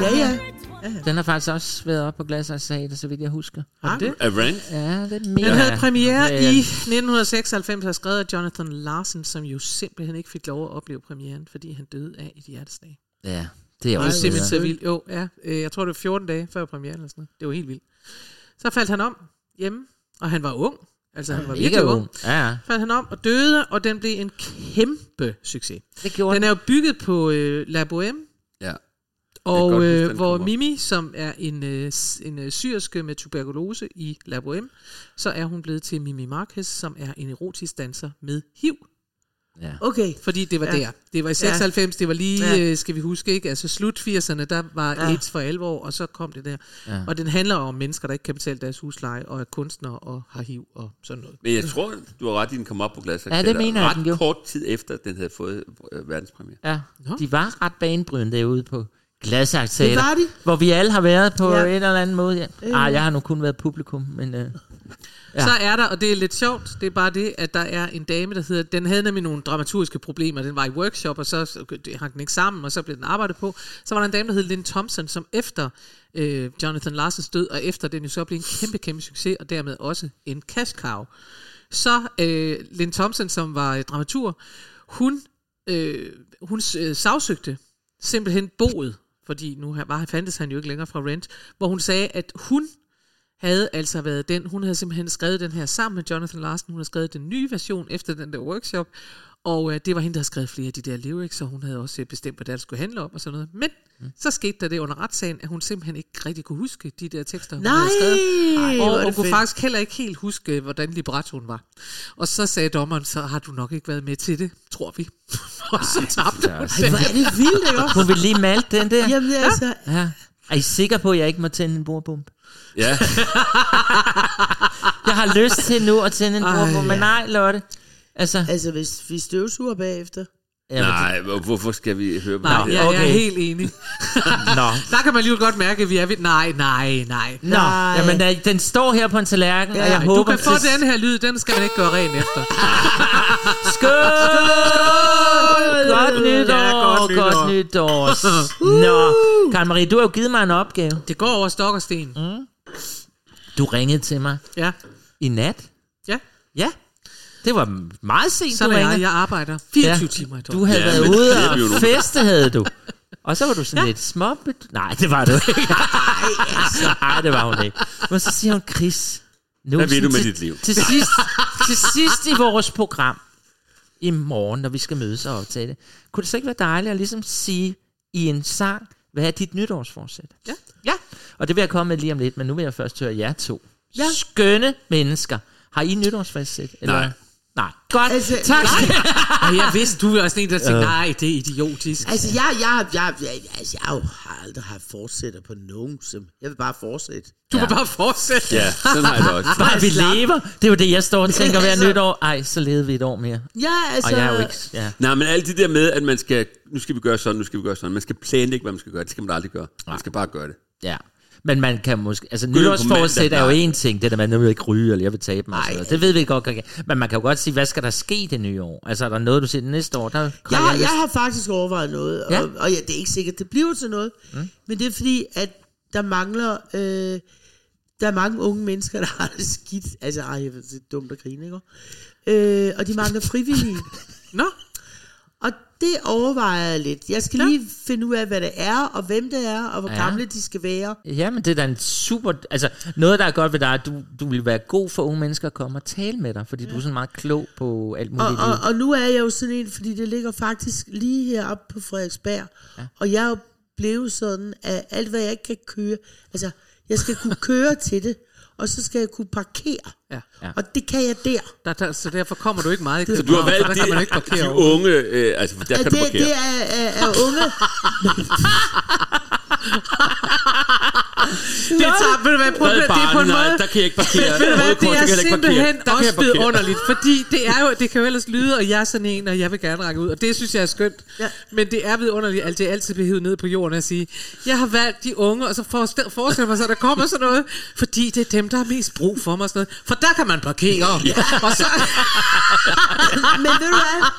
sang? Ja, ja. Den har faktisk også været op på Glasshøjteatret, så vidt jeg husker. Har det? Ja, det er mere. Den havde premiere Ja, ja. i 1996, og skrevet af Jonathan Larson, som jo simpelthen ikke fik lov at opleve premieren, fordi han døde af et hjerteslag. Ja, det er Det var også simpelthen så vildt. Jo, ja. øh, Jeg tror, det var 14 dage før premieren eller sådan noget. Det var helt vildt. Så faldt han om hjemme, og han var ung. Altså, han var Ikke virkelig ung. ung. Ja, ja. Faldt han om og døde, og den blev en kæmpe succes. Det gjorde Den er jo bygget på øh, La Bohème, Ja. Og øh, den hvor kom op. Mimi, som er en, øh, en øh, syrske med tuberkulose i La Bohème, så er hun blevet til Mimi Marquez, som er en erotisk danser med HIV. Ja. Okay. Fordi det var Ja. der. Det var i 96, det var lige, Ja. øh, skal vi huske, ikke? Altså slut 80'erne, der var Ja. AIDS for alvor, og så kom det der. Ja. Og den handler om mennesker, der ikke kan betale deres husleje, og er kunstnere og har HIV og sådan noget. Men jeg tror, du har ret i, at den kom op på glas. Ja, det mener jeg, ret den gjorde. kort tid efter, den havde fået øh, verdenspremiere. Ja, Nå. de var ret banebrydende derude på Glasshøjteatret. Det var de. Hvor vi alle har været på Ja. en eller anden måde. Ja. Ah, jeg har nu kun været publikum, men... Øh, Ja. Så er der, og det er lidt sjovt, det er bare det, at der er en dame, der hedder, den havde nemlig nogle dramaturgiske problemer, den var i workshop, og så så hang den ikke sammen, og så blev den arbejdet på. Så var der en dame, der hed Lynn Thompson, som efter øh, Jonathan Larsens død, og efter den jo så blev en kæmpe, kæmpe succes, og dermed også en cash cow. Så øh, Lynn Thompson, som var øh, dramatur, hun, øh, hun øh, sagsøgte simpelthen boet, fordi nu var, fandtes han jo ikke længere fra Rent, hvor hun sagde, at hun havde altså været den, hun havde simpelthen skrevet den her sammen med Jonathan Larsen, hun havde skrevet den nye version efter den der workshop, og øh, det var hende, der havde skrevet flere af de der lyrics, og hun havde også øh, bestemt, hvad det skulle handle om og sådan noget. Men mm. så skete der det under retssagen, at hun simpelthen ikke rigtig kunne huske de der tekster, hun Nej, havde skrevet. er Og det hun kunne fedt. faktisk heller ikke helt huske, hvordan librettoen var. Og så sagde dommeren, så har du nok ikke været med til det, tror vi. og så tabte hun Ej, hvor er det vildt, ikke også? Kunne vi lige malte den der? Jamen, altså, Ja. Er I sikre på, at jeg ikke må tænde en bordbombe? Ja, Jeg har lyst til nu at tænde en Ej, bordbombe, men ja. nej, Lotte. Altså, altså, hvis vi støvsuger bagefter. ja, nej, hvor- hvorfor skal vi høre på Nej, det? jeg, jeg er okay. helt enig. Nå. Der kan man lige godt mærke, at vi er ved... Nej, nej, nej. Nå, Nej. jamen der, den står her på en tallerken, og jeg du håber... kan få den her lyd, den skal man ikke gøre ren efter. Skål! Godt nytår! Ja, godt Godt nytår! Nå, Karen Marie, du har jo givet mig en opgave. Det går over stok og sten. Mm. Du ringede til mig Ja, i nat. ja. Ja, det var meget sent, Sådan du jeg. Jeg arbejder 24 Ja. timer i Du døgnet. havde Ja, været ude og feste, havde du. Og så var du sådan ja. lidt småbet... Nej, det var du ikke. Nej, det var hun ikke. Men så siger hun, Chris... Nu Hvad vil sådan du med til, dit liv? Til sidst, til sidst i vores program, i morgen, når vi skal mødes og optage det, kunne det så ikke være dejligt at ligesom sige i en sang, hvad er dit nytårsforsæt? Ja. Ja, og det vil jeg komme med lige om lidt, men nu vil jeg først høre jer to. Ja. Skønne mennesker. Har I nytårsforsæt? Eller? Nej. Nej. Godt. Altså, tak. Og jeg vidste, du er også en, der tænkte, nej, det er idiotisk. Altså, jeg, jeg, jeg, jeg, altså, jeg har aldrig haft fortsætter på nogen. Sim. Jeg vil bare fortsætte. Du må bare fortsætte. Ja, sådan har jeg det også. Bare vi lever. Det er jo det, jeg står og tænker hver Altså- nytår. Ej, så levede vi et år mere. Ja, altså... Og jeg er jo ikke... Ja. Nej, men alt det der med, at man skal, nu skal vi gøre sådan, nu skal vi gøre sådan. Man skal planlægge, hvad man skal gøre. Det skal man aldrig gøre. Man skal bare gøre det. ja. Men man kan måske... Altså, nytårsforsæt er jo en ting. Det der med, at nu vil jeg ikke ryge, eller jeg vil tabe mig. Nej. Det ved vi godt. kan- Men man kan jo godt sige, hvad skal der ske det nye år? Altså, er der noget, du siger næste år? Der Jeg, har har, jeg har faktisk overvejet noget, Ja. og, og ja, det er ikke sikkert, det bliver til noget, mm. men det er fordi, at der mangler, øh, der er mange unge mennesker, der har det skidt, altså ej, jeg det er dumt at grine, ikke? Øh, og de mangler frivillige, Nå, det overvejer jeg lidt. Jeg skal lige finde ud af, hvad det er, og hvem det er, og hvor Ja. ja. gamle de skal være. Ja, men det er da en super... Altså, noget, der er godt ved dig, at du, du vil være god for unge mennesker at komme og tale med dig, fordi ja. du er sådan meget klog på alt muligt Og, og, og nu er jeg jo sådan en, fordi det ligger faktisk lige heroppe på Frederiksberg, ja. og jeg er jo blevet sådan, at alt hvad jeg ikke kan køre, altså jeg skal kunne køre til det, og så skal jeg kunne parkere. Ja. Ja. Og det kan jeg der. der, der, så derfor kommer du ikke meget i Så du har valgt der kan man ikke parkere de over. unge, øh, altså der At kan du det, parkere. det er, er, er unge. Det tager, ved du hvad, prøv, det er på en nej, måde... der kan jeg ikke parkere. Ved du hvad, det er der kan jeg ikke parkere. simpelthen også vidunderligt, fordi det er jo, det kan jo ellers lyde, og jeg er sådan en, og jeg vil gerne række ud, og det synes jeg er skønt. Ja. Men det er vidunderligt, at det altid bliver hivet ned på jorden at sige, jeg har valgt de unge, og så forestil- forestiller mig så, at der kommer sådan noget, fordi det er dem, der har mest brug for mig. og Sådan noget. For der kan man parkere. Og så, Men ved du hvad?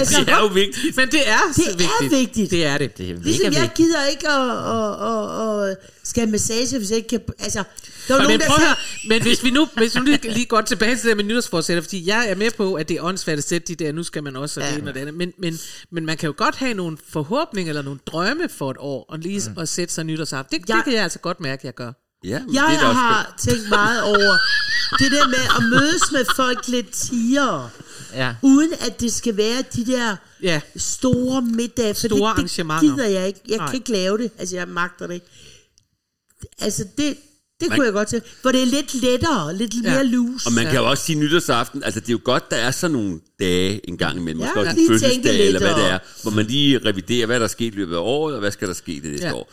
Altså, Det er jo vigtigt. men det er det så er vigtigt. vigtigt. Det er det. Det er mega Ligesom jeg vigtigt. gider ikke at, at, at, at skal have massage, hvis jeg ikke kan... Altså, der er Men, nogen, men, prøv der at høre, men hvis vi nu, hvis vi nu lige, lige går tilbage til det med nytårsforsætter, fordi jeg er med på, at det er åndssvagt at sætte de der, nu skal man også og det Ja. ene og det andet, men, men, men man kan jo godt have nogle forhåbninger eller nogle drømme for et år, og lige mm. at sætte sig nytårsaften. Det, Jeg- det kan jeg altså godt mærke, jeg gør. Ja, men Jeg det er da også har tænkt meget over det der med at mødes med folk lidt tiere, Ja. uden at det skal være de der Ja, store middage. For Store det, det arrangementer. gider jeg ikke. Jeg Nej. kan ikke lave det. Altså, jeg magter det ikke. Altså, det, det kunne jeg godt til. For det er lidt lettere, lidt Ja. mere loose. Og man kan jo også sige nytårsaften, altså det er jo godt, der er sådan nogle dage en gang imellem, Ja, måske også en lige tænke fødselsdag, lidt eller hvad det og- er, hvor man lige reviderer, hvad der er sket i løbet af året, og hvad skal der ske det næste Ja. år.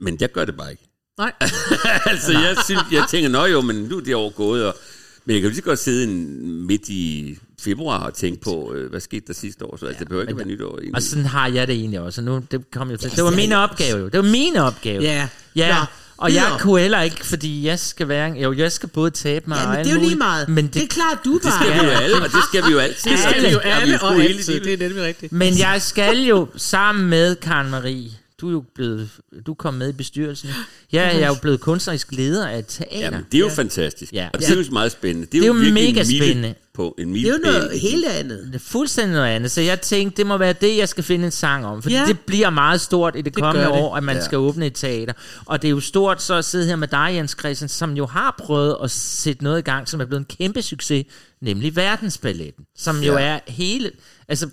Men jeg gør det bare ikke. Nej. altså jeg, synes, jeg tænker, nå jo, men nu er det år gået, og, men jeg kan jo lige godt sidde en, midt i februar og tænke på, øh, hvad skete der sidste år, så altså, det behøver ikke men- være nytår. egentlig. Og sådan har jeg det egentlig også. Og nu, det kom jo til. Det var min opgave jo. Det var min opgave. Ja. Ja. Nå, Og jeg Bidder. kunne heller ikke, fordi jeg skal være... Jo, jeg skal både tabe mig Ja, og men alt det er jo lige meget. Men det, det er klart, du Det skal bare. vi jo alle, og det skal vi jo altid. Det skal vi jo alle og altid. Det er nemlig rigtigt. Men jeg skal jo sammen med Karen Marie, du er jo blevet, du kom med i bestyrelsen. Ja, jeg er jo blevet kunstnerisk leder af et teater. Jamen, det er jo fantastisk. Ja. Og det er jo meget spændende. Det er, Det er jo virkelig mega spændende. På en Det er jo noget helt andet. Det er fuldstændig noget andet. Så jeg tænkte, det må være det, jeg skal finde en sang om. For Ja. ja. det bliver meget stort i det, Det kommende år, at man Ja. ja. skal åbne et teater. Og det er jo stort så at sidde her med dig, Jens Christian, som jo har prøvet at sætte noget i gang, som er blevet en kæmpe succes, nemlig Verdensballetten. Som jo Ja. er hele... Altså,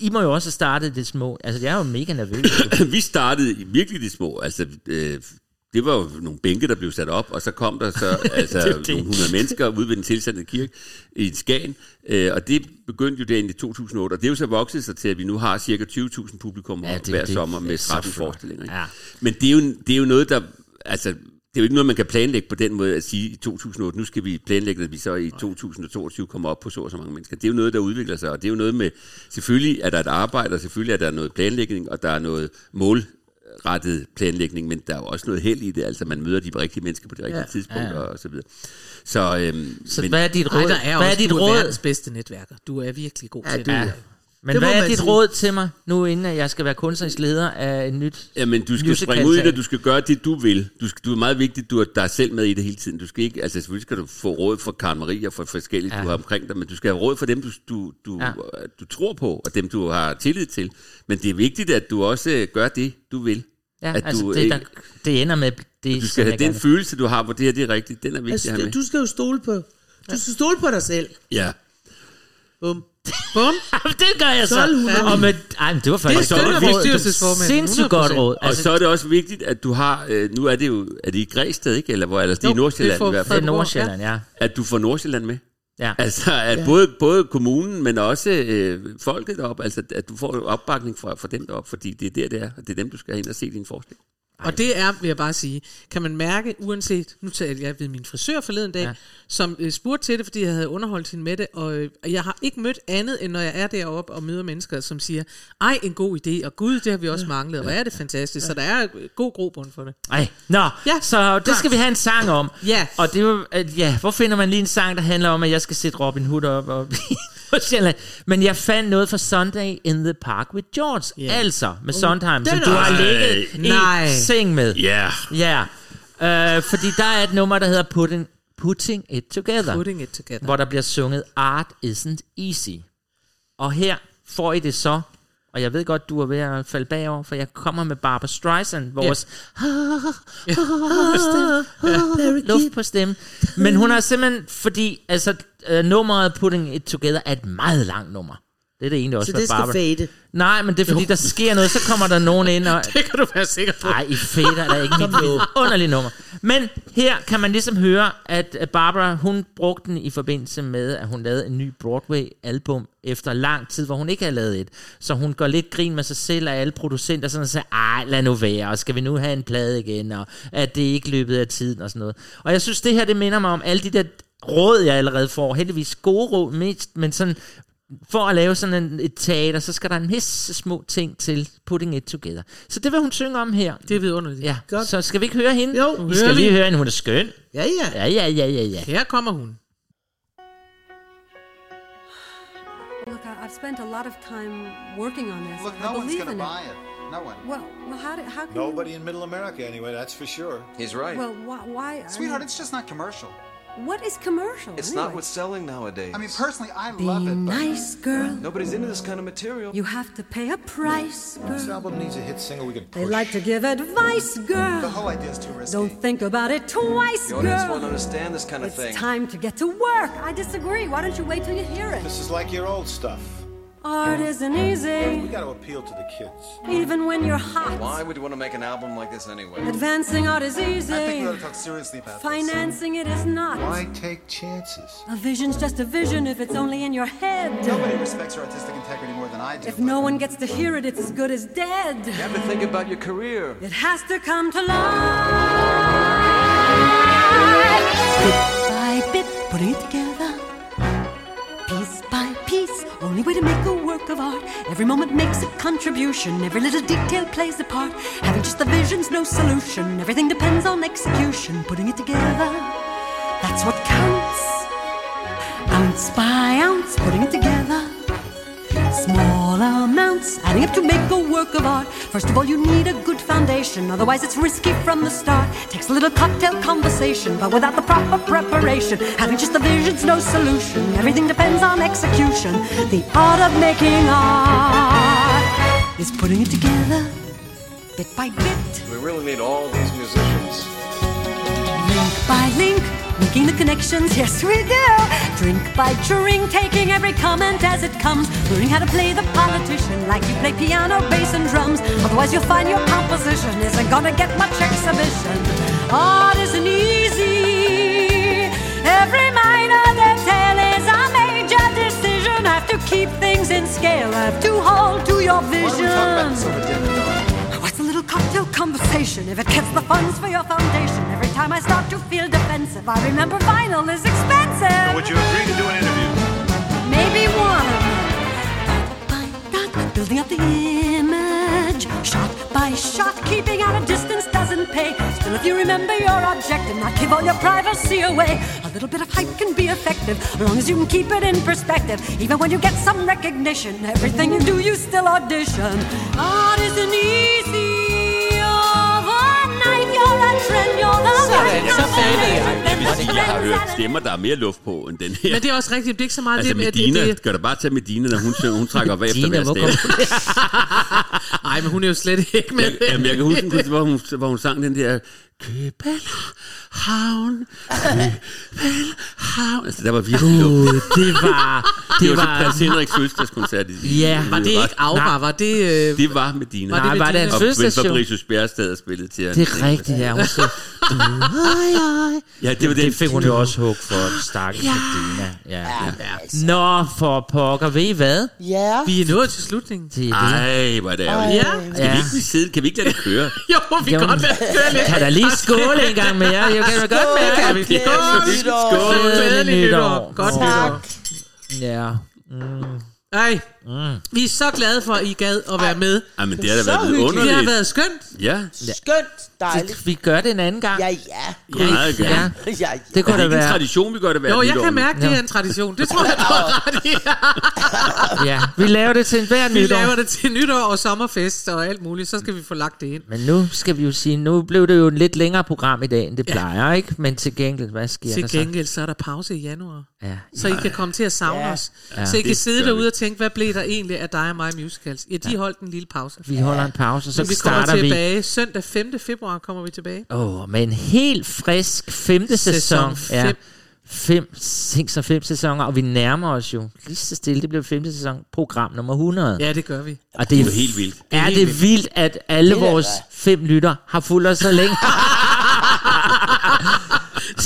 I må jo også have startet det små. Altså, jeg er jo mega nervøs. vi startede virkelig de små. Altså, øh, det var jo nogle bænke, der blev sat op, og så kom der så altså, Det det. nogle hundrede mennesker ude ved den tilsandede kirke i Skagen. Øh, og det begyndte jo derinde i 2008, og det er jo så vokset sig til, at vi nu har cirka 20.000 publikum Ja, det er hver det. sommer Det er med så 13 flot. forestillinger. Ja. Men det er, jo, det er jo noget, der... Altså, det er jo ikke noget, man kan planlægge på den måde at sige i 2008, nu skal vi planlægge, at vi så i 2022 kommer op på så og så mange mennesker. Det er jo noget, der udvikler sig, og det er jo noget med, selvfølgelig er der et arbejde, og selvfølgelig er der noget planlægning, og der er noget målrettet planlægning, men der er jo også noget held i det, altså man møder de rigtige mennesker på de rigtige Ja. ja. tidspunkter Ja. og så videre. Så, øhm, Så men, hvad er dit Ej, råd? der er hvad er dit du råd? verdens bedste netværker. Du er virkelig god Ja, til det. er. Men Det hvad er dit sige. råd til mig, nu inden at jeg skal være kunstnerisk leder af et nyt Jamen, du skal springe ud i det, du skal gøre det, du vil. Du, skal, du er meget vigtigt, du er dig selv med i det hele tiden. Du skal ikke, altså selvfølgelig skal du få råd fra Karen Marie og fra forskellige, ja. Du har omkring dig, men du skal have råd fra dem, du, du, du, Ja. du tror på, og dem, du har tillid til. Men det er vigtigt, at du også øh, gør det, du vil. Ja, at altså du, det, ikke- der, det ender med det, Du skal have den gerne- følelse, du har, hvor det her det er rigtigt. Den er vigtig at have Altså, med. du skal jo stole på, du skal stole på dig selv. Ja. Bum. Bum. Det gør jeg så. 1200. Og med, ej, men det var faktisk Det råd. bestyrelsesformanden, Sindssygt godt 100%. råd. Og så er det også vigtigt, at du har, øh, nu er det jo, er det i Græsted, ikke? Eller hvor, eller det er i Nordsjælland det er for- i hvert det er fald. Nordsjælland, ja. At du får Nordsjælland med. ja. Altså, at ja. både, både kommunen, men også øh, folket deroppe, altså, at du får opbakning fra, fra dem deroppe, fordi det er der, det er, og det er dem, du skal hen og se din Og det er, vil jeg bare sige, kan man mærke, uanset, nu talte jeg ved min frisør forleden dag, ja. Ja. som øh, spurgte til det, fordi jeg havde underholdt hende med det, og øh, jeg har ikke mødt andet, end når jeg er deroppe og møder mennesker, som siger, ej, en god idé, og gud, det har vi også manglet, og er det fantastisk, så der er øh, god grobund for det. Ej, nå, Ja, ja, så det skal vi have en sang om. Ja. Og det jo, at, ja, hvor finder man lige en sang, der handler om, at jeg skal sætte Robin Hood op og på Sjælland. Men jeg fandt noget fra Sunday in the Park with George. Yeah. Altså, med Sondheim, som du har ligget i Nej. seng med. Ja. Ja, øh, fordi der er et nummer, der hedder Putting, Putting It Together. Putting it together. hvor der bliver sunget Art Isn't Easy. Og her får I det så, og jeg ved godt, du er ved at falde bagover, for jeg kommer med Barbara Streisand, vores luft på stemme. Men hun har simpelthen, fordi altså, uh, nummeret Putting It Together er et meget langt nummer. Det er det egentlig også Så det skal Barbara. fade. Nej, men det er fordi, der sker noget, så kommer der nogen ind og... Det kan du være sikker på. Nej, i fader er ikke mit underlige nummer. Men her kan man ligesom høre, at Barbara, hun brugte den i forbindelse med, at hun lavede en ny Broadway-album efter lang tid, hvor hun ikke havde lavet et. Så hun går lidt grin med sig selv, og alle producenter sådan og siger, ej, lad nu være, og skal vi nu have en plade igen, og at det ikke løbet af tiden og sådan noget. Og jeg synes, det her, det minder mig om alle de der råd, jeg allerede får. Heldigvis gode råd mest, men sådan for at lave sådan en, et teater, så skal der en masse små ting til putting it together. Så det vil hun synge om her. Det er vidunderligt. Ja, Godt. så skal vi ikke høre hende? Jo, vi skal lige vi. høre hende, hun er skøn. Ja, ja. Ja, ja, ja, ja, ja. Her kommer hun. Look, I, I've spent a lot of time working on this. Look, I no one's believe going to buy it. No one. Well, well, how, do, how can Nobody in Middle America, anyway, that's for sure. He's right. you... Well, why... why I Sweetheart, mean, it's just not commercial. What is commercial? It's anyway? not what's selling nowadays. I mean, personally, I Be love it. But nice, girl. Nobody's into this kind of material. You have to pay a price, This album needs a hit single we can They push. like to give advice, girl. the whole idea is too risky. Don't think about it twice, The audience won't understand this kind of It's thing. It's time to get to work. I disagree. Why don't you wait till you hear it? This is like your old stuff. Art isn't easy. We got to appeal to the kids. even when you're hot. Why would you want to make an album like this anyway? Advancing art is easy. I think we easy. ought to talk seriously about this. Financing it is not. Why take chances? A vision's just a vision if it's only in your head. Nobody respects your artistic integrity more than I do. If no one gets to hear it, it's as good as dead. You have to think about your career. It has to come to life. Bit by bit, putting it together. Way to make a work of art. Every moment makes a contribution. Every little detail plays a part. Having just the vision's no solution. Everything depends on execution. Putting it together, that's what counts. Ounce by ounce, putting it together. Small amounts adding up to make a work of art. First of all, you need a good foundation, otherwise, it's risky from the start. Takes a little cocktail conversation, but without the proper preparation, having just the vision's no solution. Everything depends on execution. The art of making art is putting it together bit by bit, We really need all these musicians. link by link. Making the connections, yes we do. Drink by drink, taking every comment as it comes. Learning how to play the politician like you play piano, bass, and drums. Otherwise, you'll find your composition isn't gonna get much exhibition. Art isn't easy. Every minor detail is a major decision. Have to keep things in scale. Have to hold to your Why don't we talk about vision. this over dinner, darling? What's a little cocktail conversation if it gets the funds for your foundation? Every time I start to feel defensive, I remember vinyl is expensive. Would you agree to do an interview? Maybe one. By that building up the image, shot by shot, keeping at a distance doesn't pay. Still, if you remember your object and not give all your privacy away, a little bit of hype can be effective, as long as you can keep it in perspective. Even when you get some recognition, everything you do, you still audition. Art isn't easy. Så fattede jeg. Vil sige, jeg har hørt stemmer, der er mere luft på end den her. Men det er også rigtigt, det er ikke så meget Altså det Medina, det, det, skal du bare tage Medina, når hun, hun trækker op efter hver stemme. Nej, men hun er jo slet ikke med. Jeg, jamen, jeg kan huske, hvor hun, hvor hun sang den der København, København. Altså, der var virkelig. Gud, det var... Det Det var var... prins Henriks fødselsdagskoncert. i- Ja. Var det ikke Aura? Var det... Øh, Det var Medina. Var det Nej, var det hans og fødselsdagsshow? Fabricius Bjergstad der spillede til Det er rigtigt, ja. Hun så, Ja, det var det det. fik hun jo også hug for, stakkels Medina. Ja. ja. Nå, for pokker, ved I hvad? Ja. vi er nået til slutningen. Det er det. Ej, hvor er det ærgerligt. Ja. Skal vi ikke sidde? Kan vi ikke lade det køre? Jo, vi kan godt lade det køre lidt. Kan der lige skåle en gang mere? Jeg kan godt mærke, at vi Glædelig Skål. nytår. Skål. Glædelig nytår. Godt Tak. nytår. Ja. Ej, vi er så glade for, at I gad at være med. Ej, men det har da Så været hyggeligt. Det har underligt. været skønt. Ja, Skønt, dejligt. Vi gør det en anden gang. Ja, ja. meget Ja, gerne. Ja, ja. det Er kunne det da ikke en være. tradition, vi gør det hvert Jo, jeg nytår kan mærke, det er en tradition. Det tror jeg, du har ret i. Ja, vi laver det til en hver Vi nytår. laver det til nytår og sommerfest og alt muligt. Så skal vi få lagt det ind. Men nu skal vi jo sige, nu blev det jo et lidt længere program i dag, end det plejer, ikke? Men til gengæld, hvad sker Til der så? gengæld, så er der pause i januar. Ja. Så I kan komme til at savne Ja. os. Ja. Så I kan Det sidde gør derude og tænke, hvad blev der egentlig af dig og mig musicals? Ja, de holdt en lille pause. Vi holder en pause, og så Men vi kommer starter vi. tilbage. Søndag 5. februar kommer vi tilbage. Åh, oh, med en helt frisk femte sæson. Sæson Ja. fem. Tænk så fem sæsoner, og vi nærmer os jo lige så stille. Det bliver femte sæson, program nummer 100. Ja, det gør vi. Og det er, Det er helt vildt. Er helt det vildt. vildt, at alle Det er vores fem lytter har fulgt os så længe?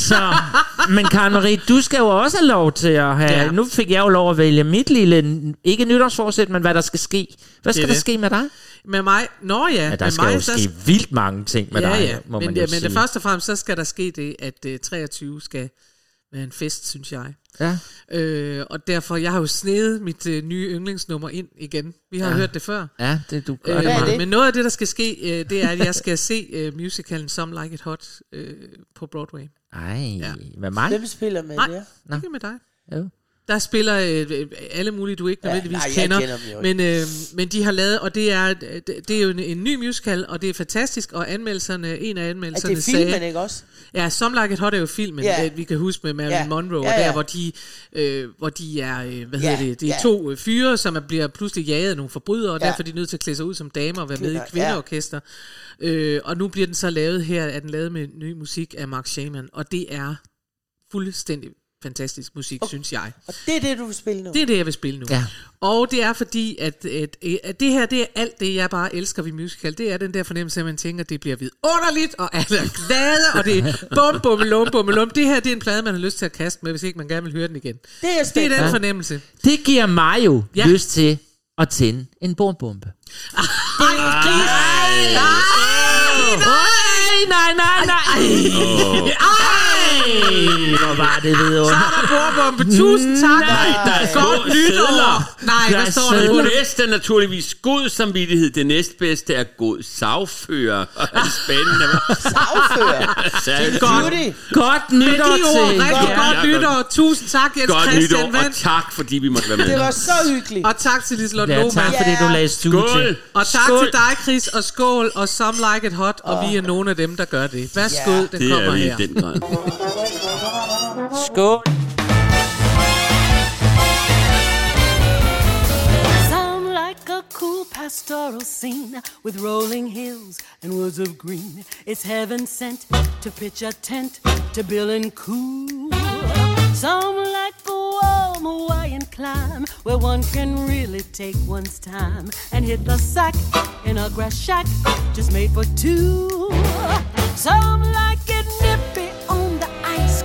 så, men Karen Marie, du skal jo også have lov til at have... Ja. Ja. Nu fik jeg jo lov at vælge mit lille... Ikke nytårsforsæt, men hvad der skal ske. Hvad skal Det er der det. ske med dig? Med mig? Nå ja, Ja, der med skal mig, jo ske vildt mange ting med ja, dig, ja. må men, man ja, jo men sige. det først og fremmest, så skal der ske det, at uh, 23 skal være en fest, synes jeg. Ja. Øh, og derfor, jeg har jo snedet mit uh, nye yndlingsnummer ind igen. Vi har Ja. hørt det før. Ja, det du gør Øh, det men noget af det, der skal ske, øh, det er, at jeg skal se uh, musicalen Some Like It Hot øh, på Broadway. Ej, Ja. med mig? Hvem spiller med Nej. det? Nå. Ikke med dig. Jo. Der spiller øh, øh, alle mulige, du ikke Ja, nødvendigvis nej, jeg kender. kender dem men, øh, men de har lavet, og det er, det, det er jo en, en ny musical, og det er fantastisk, og anmeldelserne, en af Er anmeldelserne det filmen, sagde... ikke også? Ja, Some Like It Hot er jo filmen, Ja. yeah. vi kan huske med Marilyn Ja. Monroe, Ja, og der, ja. hvor de, øh, hvor de er, øh, hvad Ja, hedder det, det er ja. to øh, fyre, som er, bliver pludselig jaget af nogle forbrydere, og Ja. derfor er de nødt til at klæde sig ud som damer og være med i Kvinder, ja. kvindeorkester. Øh, og nu bliver den så lavet her, er den lavet med ny musik af Mark Shaman, og det er fuldstændig fantastisk musik, okay. synes jeg. Og det er det, du vil spille nu? Det er det, jeg vil spille nu. Ja. Og det er fordi, at, at, at det her, det er alt det, jeg bare elsker ved musical. Det er den der fornemmelse, at man tænker, at det bliver vidunderligt, og alle er glade, og det er bum, bum, lum, bum, lum. Det her, det er en plade, man har lyst til at kaste med, hvis ikke man gerne vil høre den igen. Det er Det er den fornemmelse. Det giver mig jo Ja. lyst til at tænde en bordbombe. Nej, nej, nej, nej. Ej. Hvor var det Så vidunder. er der bordbombe. Tusind tak. Nej, der er Godt nytår. Nej, Der hvad er står der? sedler. Modest er naturligvis god samvittighed. Det næstbedste er god sagfører. Og det er spændende. Sagfører. Særligt. Beauty. Godt Med nytår til rigtig Ja, godt ja, nytår. Tusind tak, Jens Godt Christian nytår, og Vand. tak fordi vi måtte være med. Det var så hyggeligt. Og tak til Liselotte Ja, Lohmann. tak fordi du lagde studie. Skål! Og tak Skål. til dig, Chris, og skål, og Some Like It Hot, og vi er nogle af dem, der gør det. Værsgo, Ja. den Det kommer er vi i her. den grad. Skål. Sound like a cool pastoral scene with rolling hills and woods of green. It's heaven sent to pitch a tent to Bill and cool. Some like a warm Hawaiian climb where one can really take one's time and hit the sack in a grass shack just made for two. Some like it nippy the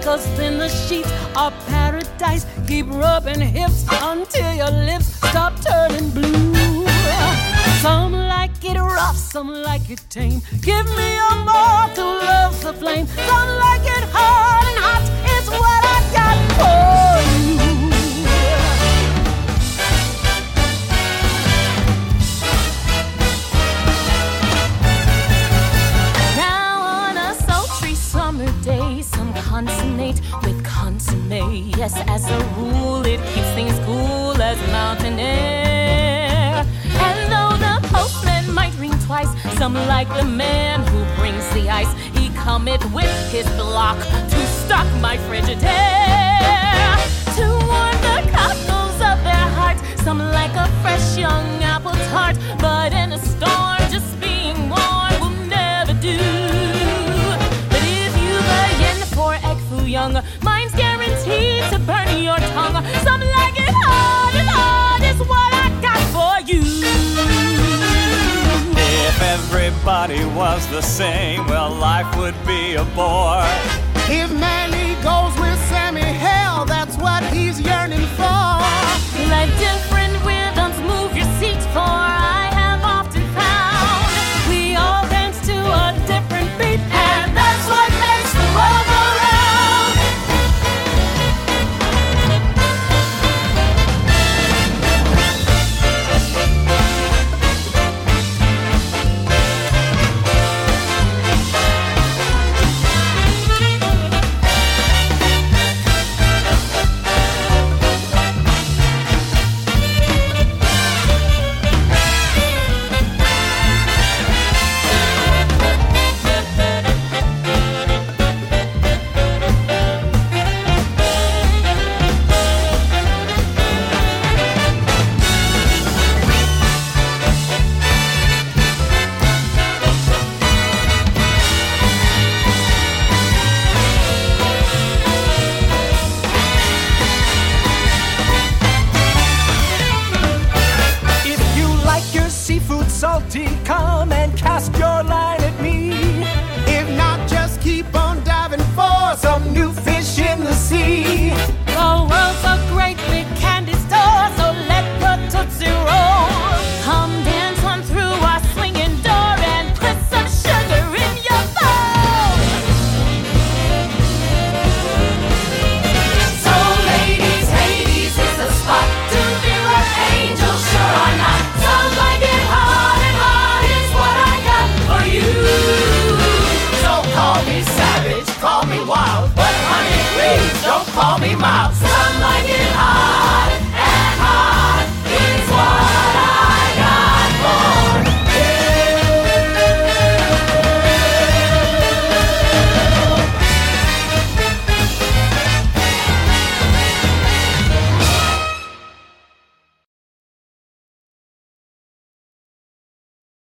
cause then the sheets are paradise. Keep rubbing hips until your lips stop turning blue. Some like it rough, some like it tame. Give me a moth who loves the flame. Some like it hard and hot. It's what I got for consomme. Yes, as a rule, it keeps things cool as mountain air. And though the postman might ring twice, some like the man who brings the ice. He cometh with his block to stock my frigidaire. To warm the cockles everybody was the same, well, life would be a bore. If Manny goes with Sammy, hell, that's what he's yearning for. Let different